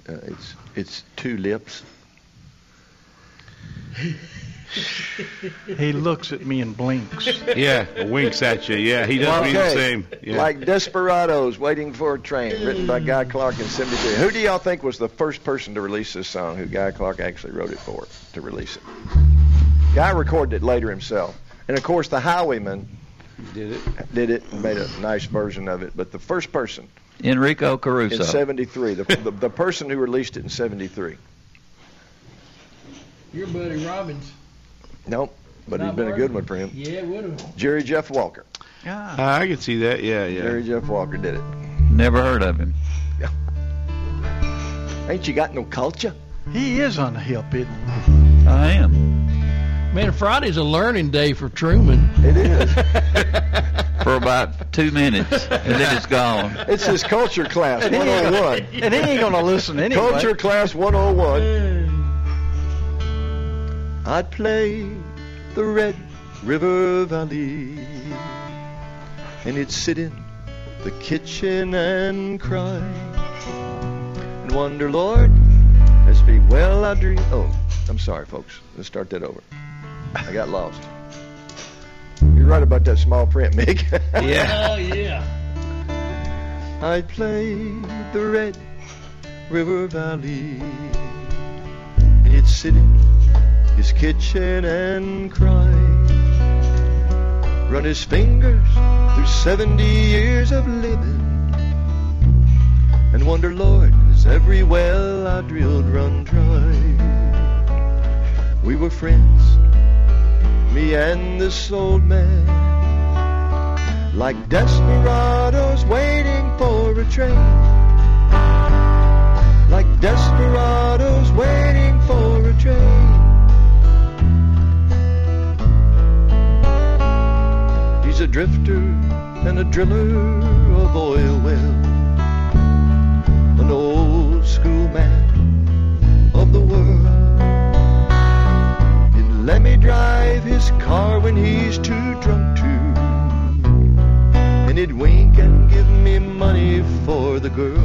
Uh, it's it's two lips. He looks at me and blinks. Yeah, winks at you. Yeah, he does me the Okay. same. Yeah. Like Desperados Waiting for a Train, written by Guy Clark in 73. Who do y'all think was the first person to release this song, who Guy Clark actually wrote it for, to release it? Guy recorded it later himself. And of course, the Highwaymen did it. did it and made a nice version of it. But the first person Enrico Caruso. in 73, the, the, the person who released it in 73. Your buddy Robbins. Nope, but Not it'd been a good one for him. Yeah, it would have. Jerry Jeff Walker. Yeah. Uh, I can see that. Yeah, yeah. Jerry Jeff Walker did it. Never heard of him. Yeah. Ain't you got no culture? He is unhip, isn't he? I am. Man, Friday's a learning day for Truman. It is. For about two minutes, and then it's gone. It's his culture class, And he ain't- 101. and he ain't gonna listen anyway. Culture class 101. I'd play the Red River Valley, and he'd sit in the kitchen and cry, and wonder, Lord, as be well I dream. Oh, I'm sorry, folks. Let's start that over. I got lost. You're right about that small print, Mick. Yeah. Oh, yeah. I'd play the Red River Valley. And He'd sit in his kitchen and cry. Run his fingers through 70 years of living. And wonder, Lord, is every well I drilled run dry? We were friends, me and this old man, like desperados waiting for a train. Like desperados waiting a drifter and a driller of oil wells, an old school man of the world. He'd let me drive his car when he's too drunk to, and he'd wink and give me money for the girls.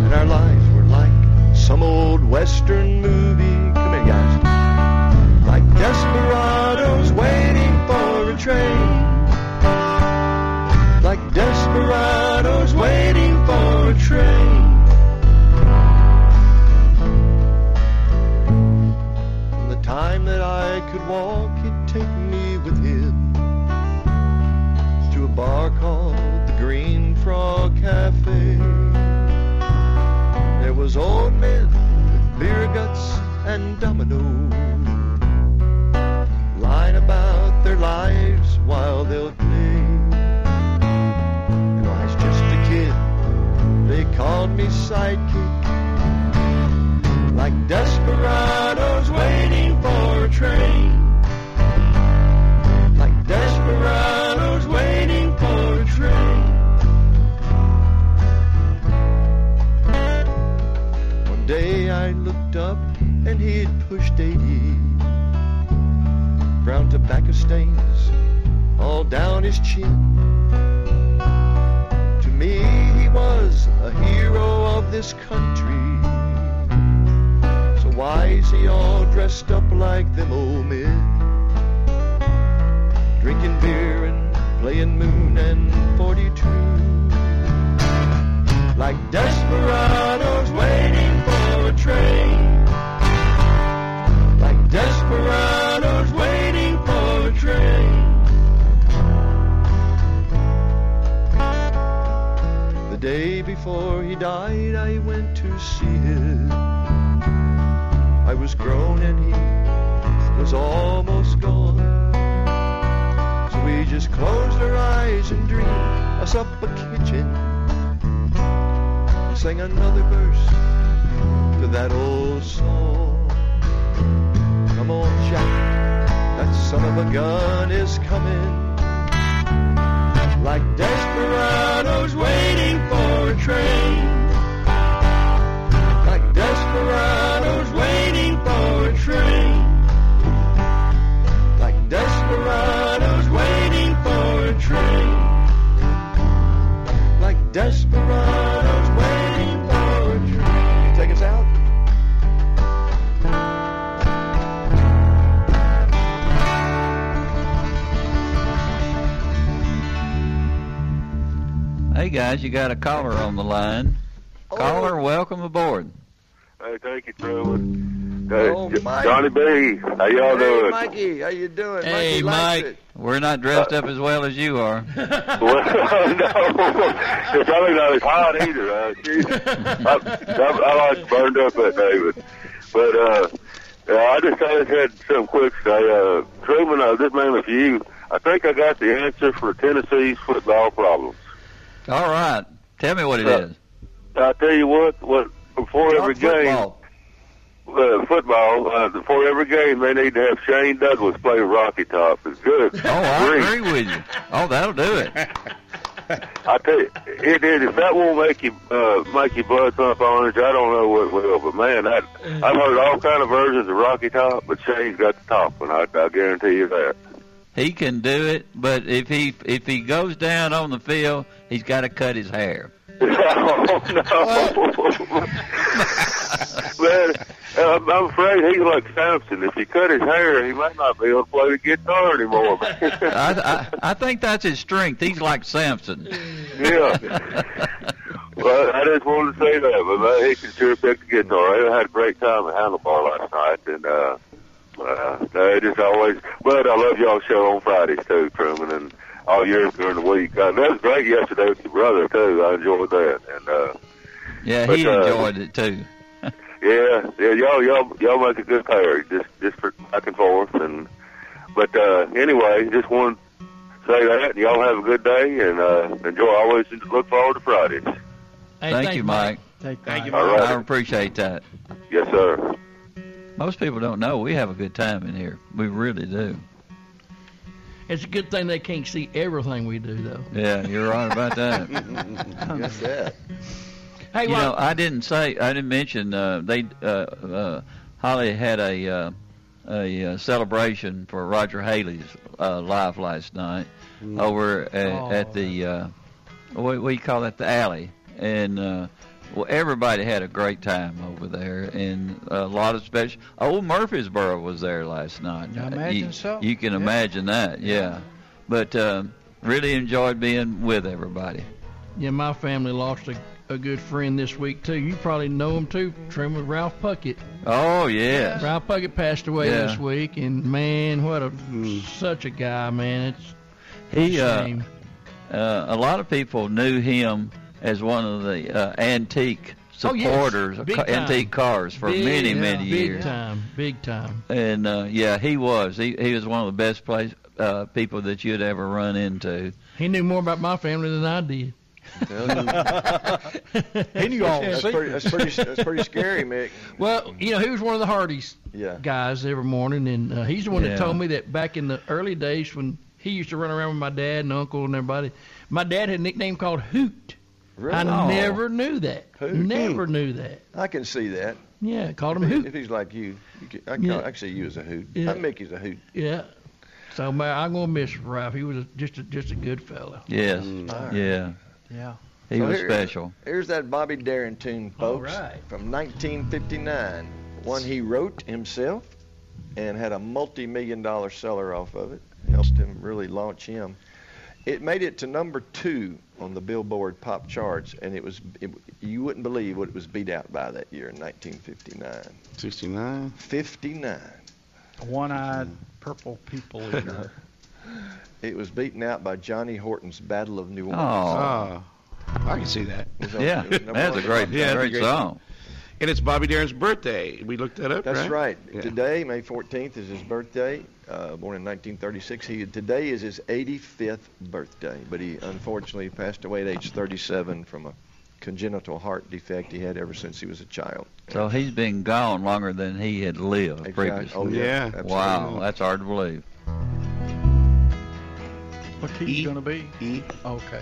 And our lives were like some old western movie. Come here, guys. Like a train. Like desperados waiting guys, you got a caller on the line. Caller, welcome aboard. Hey, thank you, Truman. Hey, Oh, Jo- Johnny B, how y'all hey, doing? Mikey, how you doing? Hey, Mikey Mike. We're not dressed up as well as you are. well, no, it's probably not as hot either. Uh. I, I, I like burned up that day, but but uh, yeah, I just I just had something quick say. Uh, Truman, uh, this man with you, I think I got the answer for Tennessee's football problems. All right. Tell me what it Uh, is. I tell you what, what before every game, uh, football, uh, before every game, they need to have Shane Douglas play Rocky Top. It's good. Oh, I agree with you. Oh, that'll do it. I tell you, it is. If that won't make you uh, make your blood pump orange, I don't know what will. But man, that I've heard all kind of versions of Rocky Top, but Shane's got the top one. I, I guarantee you that. He can do it, but if he if he goes down on the field, he's got to cut his hair. oh no, man! I'm, I'm afraid he's like Samson. If he cut his hair, he might not be able to play the guitar anymore. I, I I think that's his strength. He's like Samson. yeah. Well, I just wanted to say that, but man, he can sure pick the guitar. I had a great time at Handlebar last night, and uh, uh, they just always. But I love y'all show on Fridays too, Truman, and all years during the week. Uh, that was great yesterday with your brother too. I enjoyed that, and uh, Yeah, But, he uh, enjoyed it too. Yeah, yeah, y'all, y'all, y'all make a good pair, just, just for back and forth, and but uh, anyway, just want to say that. Y'all have a good day, and uh, enjoy. I always look forward to Fridays. Hey, Thank thanks, you, Mike. Thank you, All right. I appreciate that. Yes, sir. Most people don't know we have a good time in here. We really do. It's a good thing they can't see everything we do, though. Yeah, you're right about that. Yes, that. Hey, you well- know, I didn't say, I didn't mention uh, they uh, uh, Holly had a uh, a uh, celebration for Roger Haley's uh, life last night over at, Oh. at the uh, what, what do you call that? The alley, and uh, well, everybody had a great time over there, and a lot of special. Old Murfreesboro was there last night. I imagine you, so. You can Yeah. imagine that, yeah. But um, really enjoyed being with everybody. Yeah, my family lost a, a good friend this week too. You probably know him too, Trim with Ralph Puckett. Oh yes. Ralph Puckett passed away Yeah. this week, and man, what a such a guy, man. It's He, a uh. Uh, a lot of people knew him as one of the uh, antique Oh, yes. supporters ca- antique cars for Big- many, yeah, many big time, big time. And uh, yeah, he was. He he was one of the best place uh, people that you'd ever run into. He knew more about my family than I did. He knew all the That's pretty- that's pretty- that's pretty scary, Mick. Well, you know, he was one of the Hardee's Yeah. guys every morning, and uh, he's the one Yeah. that told me that back in the early days when he used to run around with my dad and uncle and everybody, my dad had a nickname called Hoot. Really? I Oh. never knew that. Hoot. Never knew that. I can see that. Yeah, called him if, Hoot. If he's like you, you can, I, can, Yeah. I can see you as a hoot. Yeah. I Mickey's a hoot. Yeah. So man, I'm gonna miss Ralph. He was a, just a, just a good fella. Yes. Mm. Yeah. Yeah. He So was here- special. Here's that Bobby Darin tune, folks, right. from 1959. One he wrote himself and had a multi-million dollar seller off of it. Helped him really launch him. It made it to number two on the Billboard pop charts, and it was it, you wouldn't believe what it was beat out by that year in 1959. 69. 59. One-eyed purple people eater. It was beaten out by Johnny Horton's Battle of New Orleans. Oh, oh. I can see that. It was on- it was that's a great, on- yeah, great great song. And it's Bobby Darin's birthday. We looked that up, That's right? right. Yeah. Today, May 14th, is his birthday. Uh, born in 1936. He today is his 85th birthday, but he unfortunately passed away at age 37 from a congenital heart defect he had ever since he was a child. So he's been gone longer than he had lived Exactly. previously. Oh, yeah, Yeah. Wow, that's hard to believe. What key going to be? E. Okay.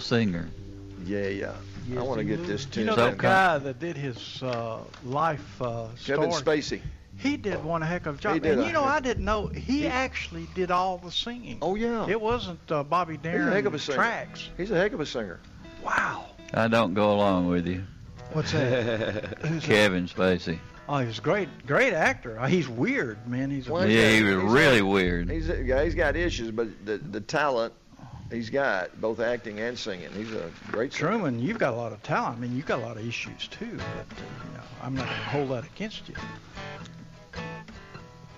Singer. Yeah, yeah. I want to get this too. You tune. know that guy that did his uh, life uh, Kevin story? Spacey. He did one heck of a job. He did and a you know, heck- I didn't know he actually did all the singing. Oh yeah. It wasn't uh, Bobby He's Darin heck of a tracks. He's a heck of a singer. Wow. I don't go along with you. What's that? Who's that? Kevin Spacey. Oh, he's a great, great actor. Uh, He's weird, man. He's a Well, Yeah, he was he's- really weird. He's yeah, he's got issues, but the the talent he's got, both acting and singing, he's a great singer. Truman, you've got a lot of talent. I mean, you've got a lot of issues too. But uh, you know, I'm not going to hold that against you.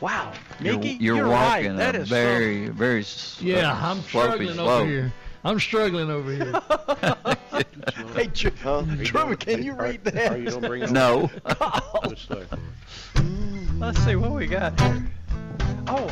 Wow, You're, Mickey, you're, walking right. That a is very, very s- Yeah, uh, I'm struggling slope. over here. I'm struggling over here. Hey, Tr- Truman, can you read that? Are you gonna bring No. Just like- Let's see what we got here. Oh,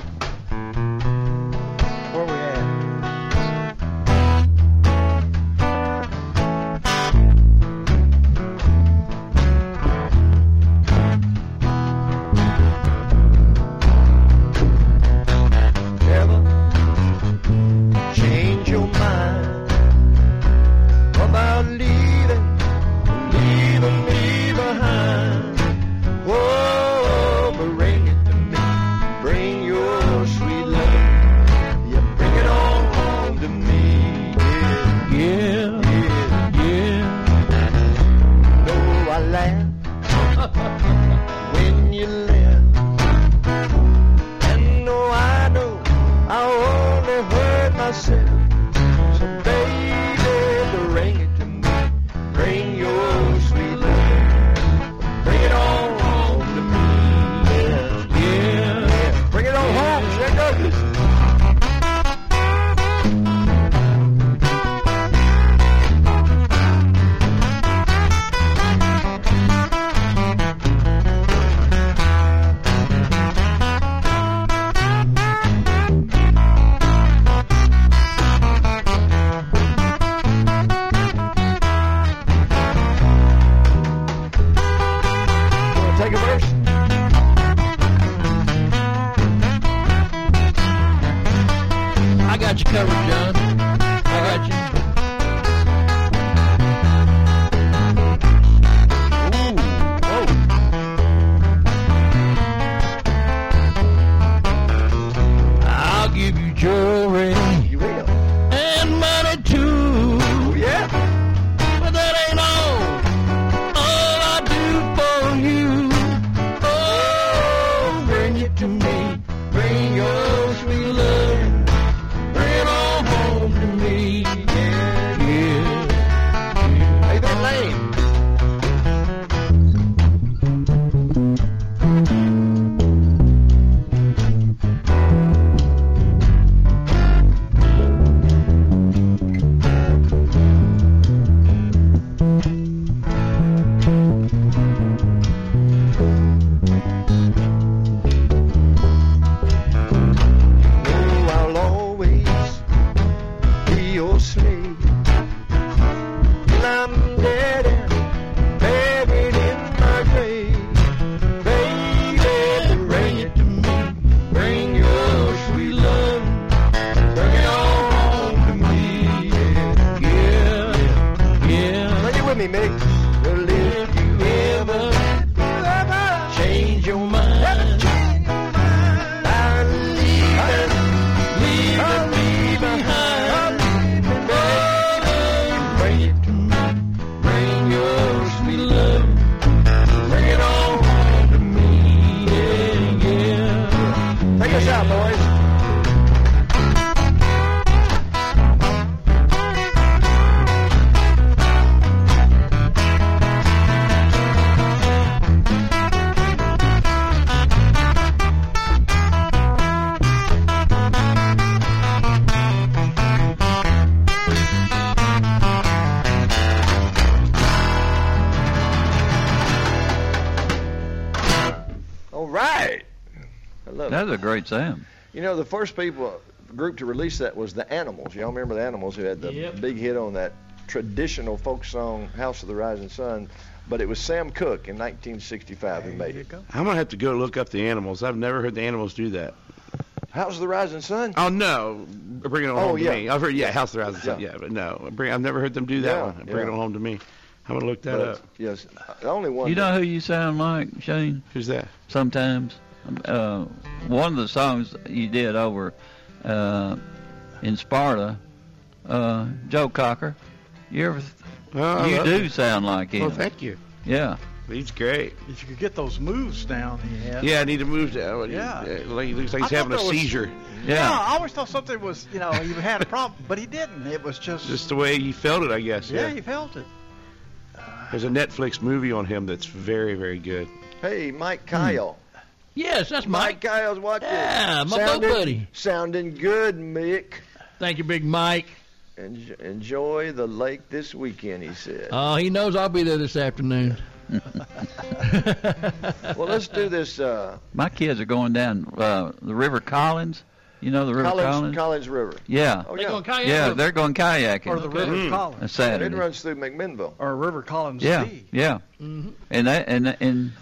great Sam. You know, the first people uh, group to release that was the Animals. Y'all remember the Animals who had the Yep. big hit on that traditional folk song "House of the Rising Sun," but it was Sam Cooke in 1965 who made it. I'm gonna have to go look up the animals. I've never heard the animals do that. House of the rising sun? Oh no, bring it on Oh, home to yeah. me. I've heard, yeah, House of the Rising Sun, Yeah. yeah, but no, bring, I've never heard them do that Yeah, one. Bring yeah. it home to me. I'm gonna look that But, up. Yes, the only one. You know who you sound like, Shane? Who's that? Sometimes. Uh, one of the songs you did over uh, in Sparta, uh, Joe Cocker. You ever? Oh, you do it. sound like him. Well, thank you. Yeah. He's great. If you could get those moves down, he had. Yeah, I need to move down. Yeah. like, he looks like I he's having a thought was- seizure. Yeah. I always thought something was, you know, he had a problem, but he didn't. It was just. Just the way he felt it, I guess. yeah, Yeah. he felt it. There's a Netflix movie on him that's very, very good. Hey, Mike Kyle. Yes, that's Mike. Kyle's watching. Yeah, my boat sounding, buddy. Sounding good, Mick. Thank you, Big Mike. En- enjoy the lake this weekend, he said. Oh, he knows I'll be there this afternoon. well, let's do this. Uh, My kids are going down uh, the River Collins. You know the River Collins, Collins? Collins River. Yeah. Oh, They yeah. going kayaking? Yeah, they're going kayaking. Or the River Mm. Collins. On Saturday. It runs through McMinnville. Or River Collins Yeah, Sea. yeah. Mhm. And that and and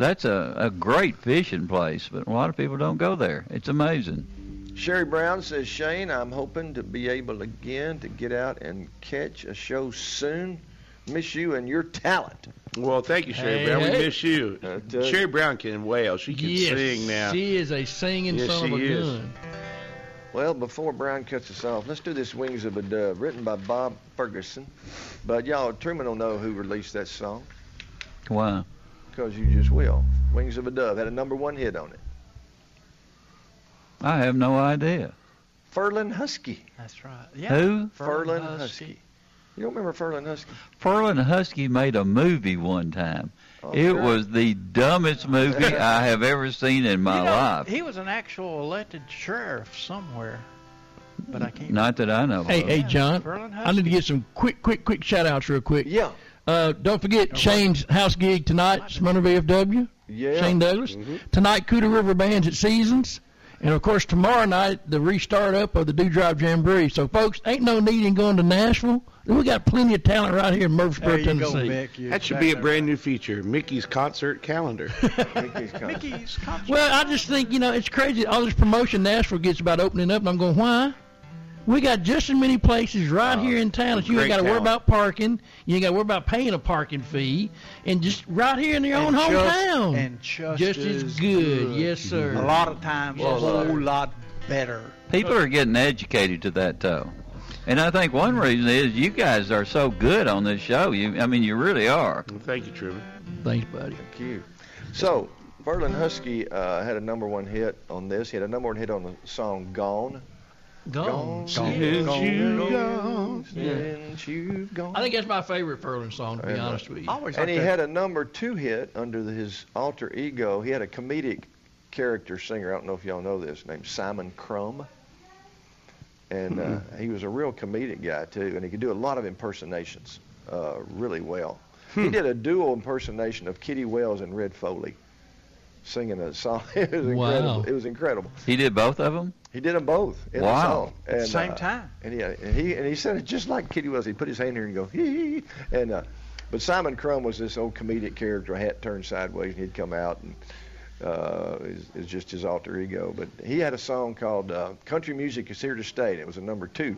that's a, a great fishing place, but a lot of people don't go there. It's amazing. Sherry Brown says, Shane, I'm hoping to be able again to get out and catch a show soon. Miss you and your talent. Well, thank you, Sherry Hey, Brown. hey. We miss you. Uh, Sherry Brown can wail. She can yes, sing now. she is a singing Yes, son of a is. gun. Well, before Brown cuts us off, let's do this Wings of a Dove, written by Bob Ferguson. But y'all, Truman will know who released that song, Wow. Because you just will. Wings of a Dove had a number one hit on it. I have no idea. Ferlin Husky. That's right. Yeah. Who? Ferlin, Husky. Husky. You don't remember Ferlin Husky? Ferlin Husky made a movie one time. Oh, it sure. was the dumbest movie I have ever seen in my You know, life. He was an actual elected sheriff somewhere, but I can't. Not that I know. Hey, of. hey, John. Ferlin I need to get some quick, quick, quick shout outs real quick. Yeah. Uh, don't forget Shane's house gig tonight, Smyrna VFW. Yeah. Shane Douglas. Tonight, Cooter River Band's at Seasons. And of course, tomorrow night, the restart up of the Dewdrop Jamboree. So, folks, ain't no need in going to Nashville. We got plenty of talent right here in Murfreesboro, There you go, Tennessee. Mick. That should be a brand new feature, Mickey's concert calendar. Mickey's Con- Mickey's concert. Well, I just think, you know, it's crazy. All this promotion Nashville gets about opening up, and I'm going, why? We got just as many places right here in town that you ain't got to worry about parking. You ain't got to worry about paying a parking fee, and just right here in your own just- hometown. and just just as as good. good. Yes, sir. a lot of times, Yes, a whole lot better. People are getting educated to that though. And I think one reason is you guys are so good on this show. You, I mean, you really are. Well, thank you, Truman. Thanks, buddy. Thank you. So, Ferlin Husky uh, had a number one hit on this. He had a number one hit on the song Gone. Gone. Since Gone. you Gone. gone. Yeah. Since you've gone. I think that's my favorite Ferlin song, to be And, honest with you. Always And like he that. had a number two hit under the, his alter ego. He had a comedic character singer. I don't know if y'all know this, named Simon Crumb. And uh, he was a real comedic guy too, and he could do a lot of impersonations uh, really well. He did a dual impersonation of Kitty Wells and Red Foley, singing a song. it was Wow. incredible. It was incredible. He did both of them. He did them both in the Wow. song. And, Same uh, time. And he, and he and he said it just like Kitty was. He put his hand here and go hee hee. And uh, but Simon Crumb was this old comedic character, hat turned sideways, and he'd come out and uh, is, is just his alter ego. But he had a song called uh, "Country Music Is Here to Stay." and It was a number two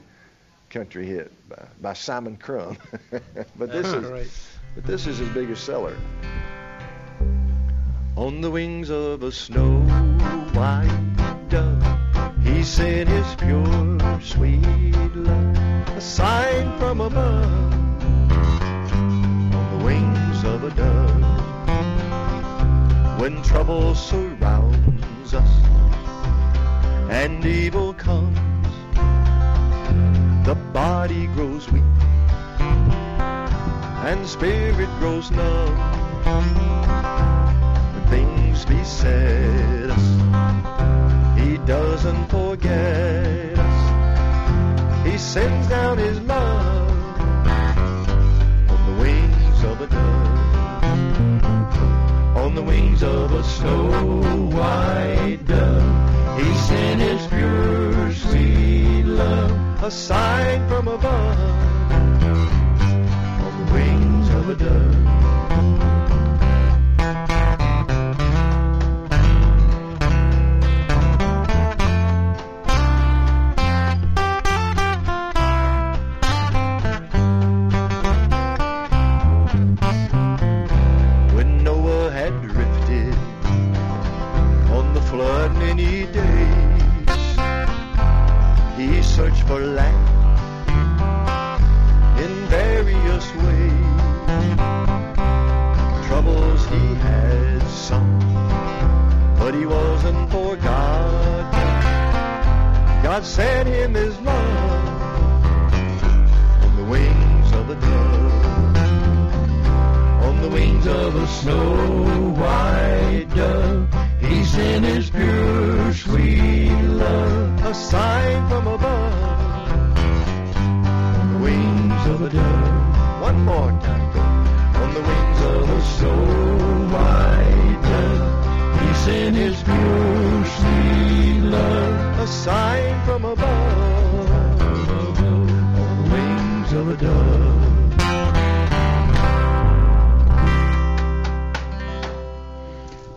country hit by, by Simon Crumb. but this is but this is his biggest seller. On the wings of a snow white dove, he sent his pure, sweet love, a sign from above. On the wings of a dove, when trouble surrounds us and evil comes, the body grows weak and spirit grows numb. Beset us, He doesn't forget us. He sends down His love on the wings of a dove, on the wings of a snow white dove. He sent His pure, sweet love, a sign from above on the wings of a dove.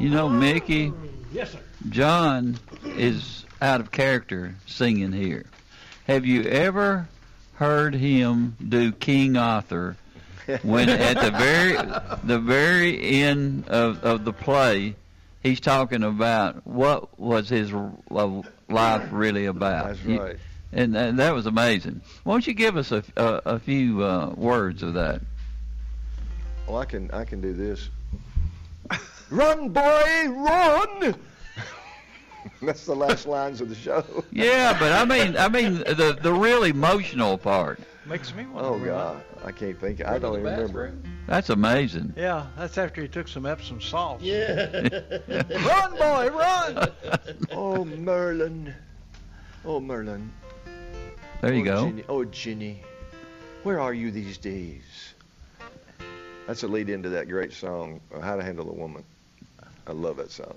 You know, Mickey, Yes, sir. John is out of character singing here. Have you ever heard him do King Arthur when at the very the very end of, of the play he's talking about what was his uh, life really about? That's You- right. and, and that was amazing. Why don't you give us a, a, a few uh, words of that? Well, I can I can do this. Run, boy, run! That's the last lines of the show. Yeah, but I mean, I mean the the real emotional part. Makes me want Oh God, I can't think. I don't even remember. That's amazing. Yeah, that's after he took some Epsom salts. Yeah. run, boy, run! Oh Merlin, oh Merlin. There you oh, go. Ginny. Oh Ginny, where are you these days? That's a lead into that great song, "How to Handle a Woman." I love that song.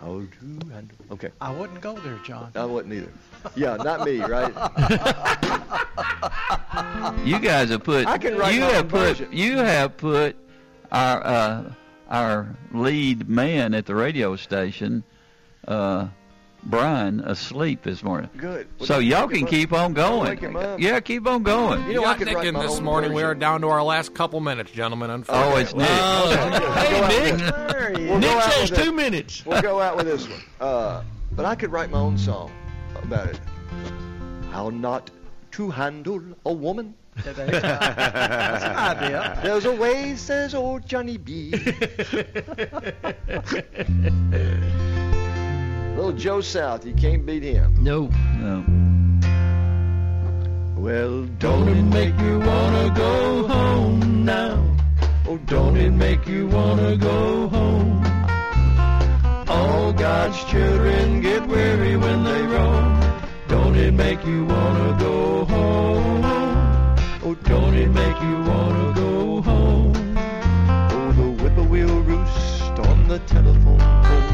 How to handle. Okay. I wouldn't go there, John. I wouldn't either. Yeah, not me, right? You guys have put I can write you my have own put version. you have put our uh, our lead man at the radio station, uh, Brian, asleep this morning. Good. Well, So y'all can keep on going. Wake him up. Yeah, keep on going. You know, I Got could Nick write in my this own morning. We are down to our last couple minutes, gentlemen. Oh, it's Nick. hey, Nick. We'll Nick go says two it. minutes. We'll go out with this one. Uh, but I could write my own song about it. How not to handle a woman. That's an idea. There's a way, says old Johnny B. Little Joe South, you can't beat him. No. No. Well, Don't it make you wanna go home now? Oh, don't it make you wanna go home? All God's children get weary when they roam. Don't it make you wanna go home? Oh, don't it make you wanna go home? Oh, the whippoorwill roost on the telephone pole,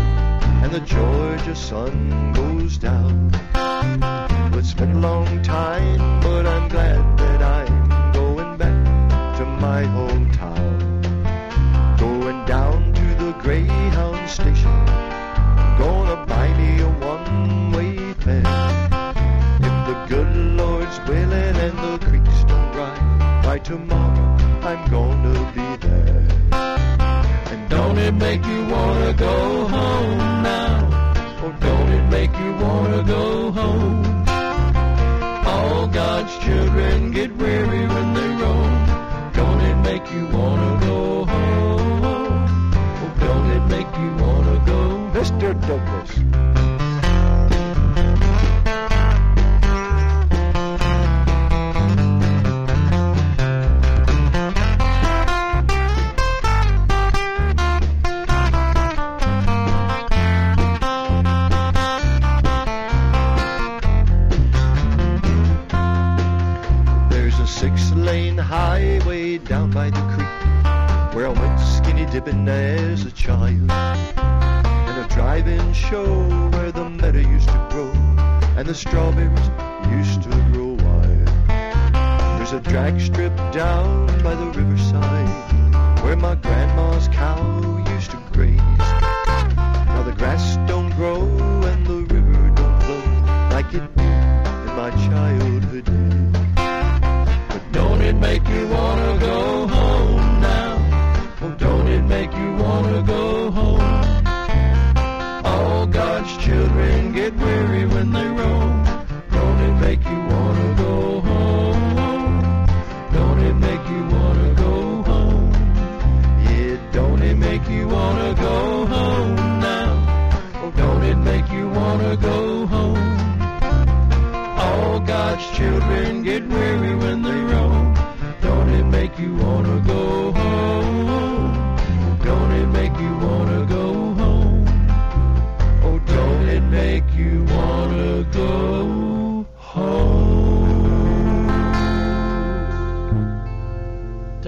and the Georgia sun goes down. It's been a long time, but I'm glad that I'm going back to my hometown. Going down to the Greyhound station, gonna buy me a one-way fare. If the good Lord's willing and the creeks don't rise, by tomorrow I'm gonna be there. And Don't it make you wanna go home children get weary when they roam. Don't it make you wanna go home? Oh, don't it make you wanna go Mr. Douglas. The strawberries used to grow wild. There's a drag strip down by the riverside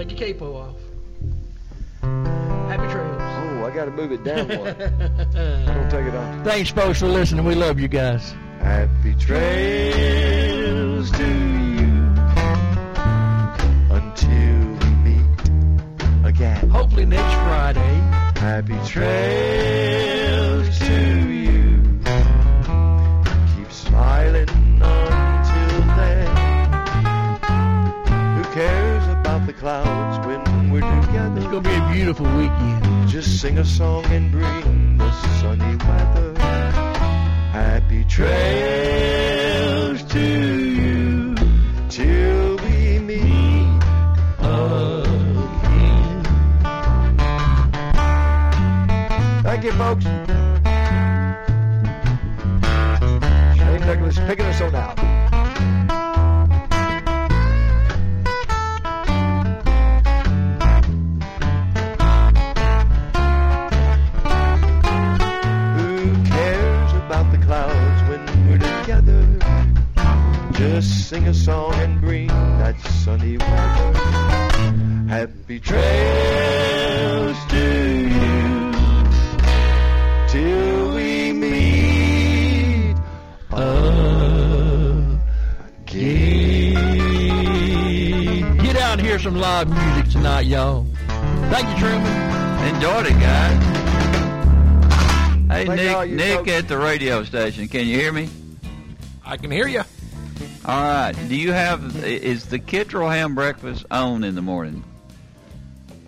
Take your capo off. Happy trails. Oh, I got to move it down one. I don't take it off. Thanks, folks, for listening. We love you guys. Happy trails to you until we meet again. Hopefully next Friday. Happy trails beautiful weekend. Just sing a song and bring the sunny weather. Happy trails to you till we meet again. Thank you, folks. Shane Douglas picking us on out. Sing a song and bring that sunny weather. Happy trails to you till we meet again. Get out and hear some live music tonight, y'all. Thank you, Truman. Enjoyed it, guys. Hey, Thank Nick, Nick folks. at the radio station. Can you hear me? I can hear you. All right. Do you have, is the Kittrell ham breakfast on in the morning?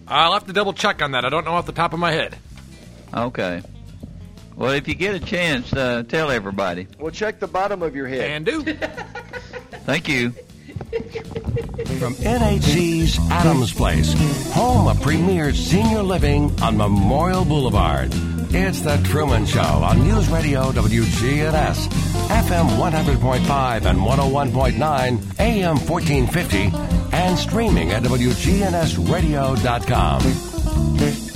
I'll have to double check on that. I don't know off the top of my head. Okay. Well, if you get a chance, uh, tell everybody. Well, check the bottom of your head. And do. Thank you. From NHC's Adams Place, home of premier senior living on Memorial Boulevard. It's the Truman Show on News Radio WGNS, FM 100.5 and 101.9, AM 1450, and streaming at WGNSradio.com.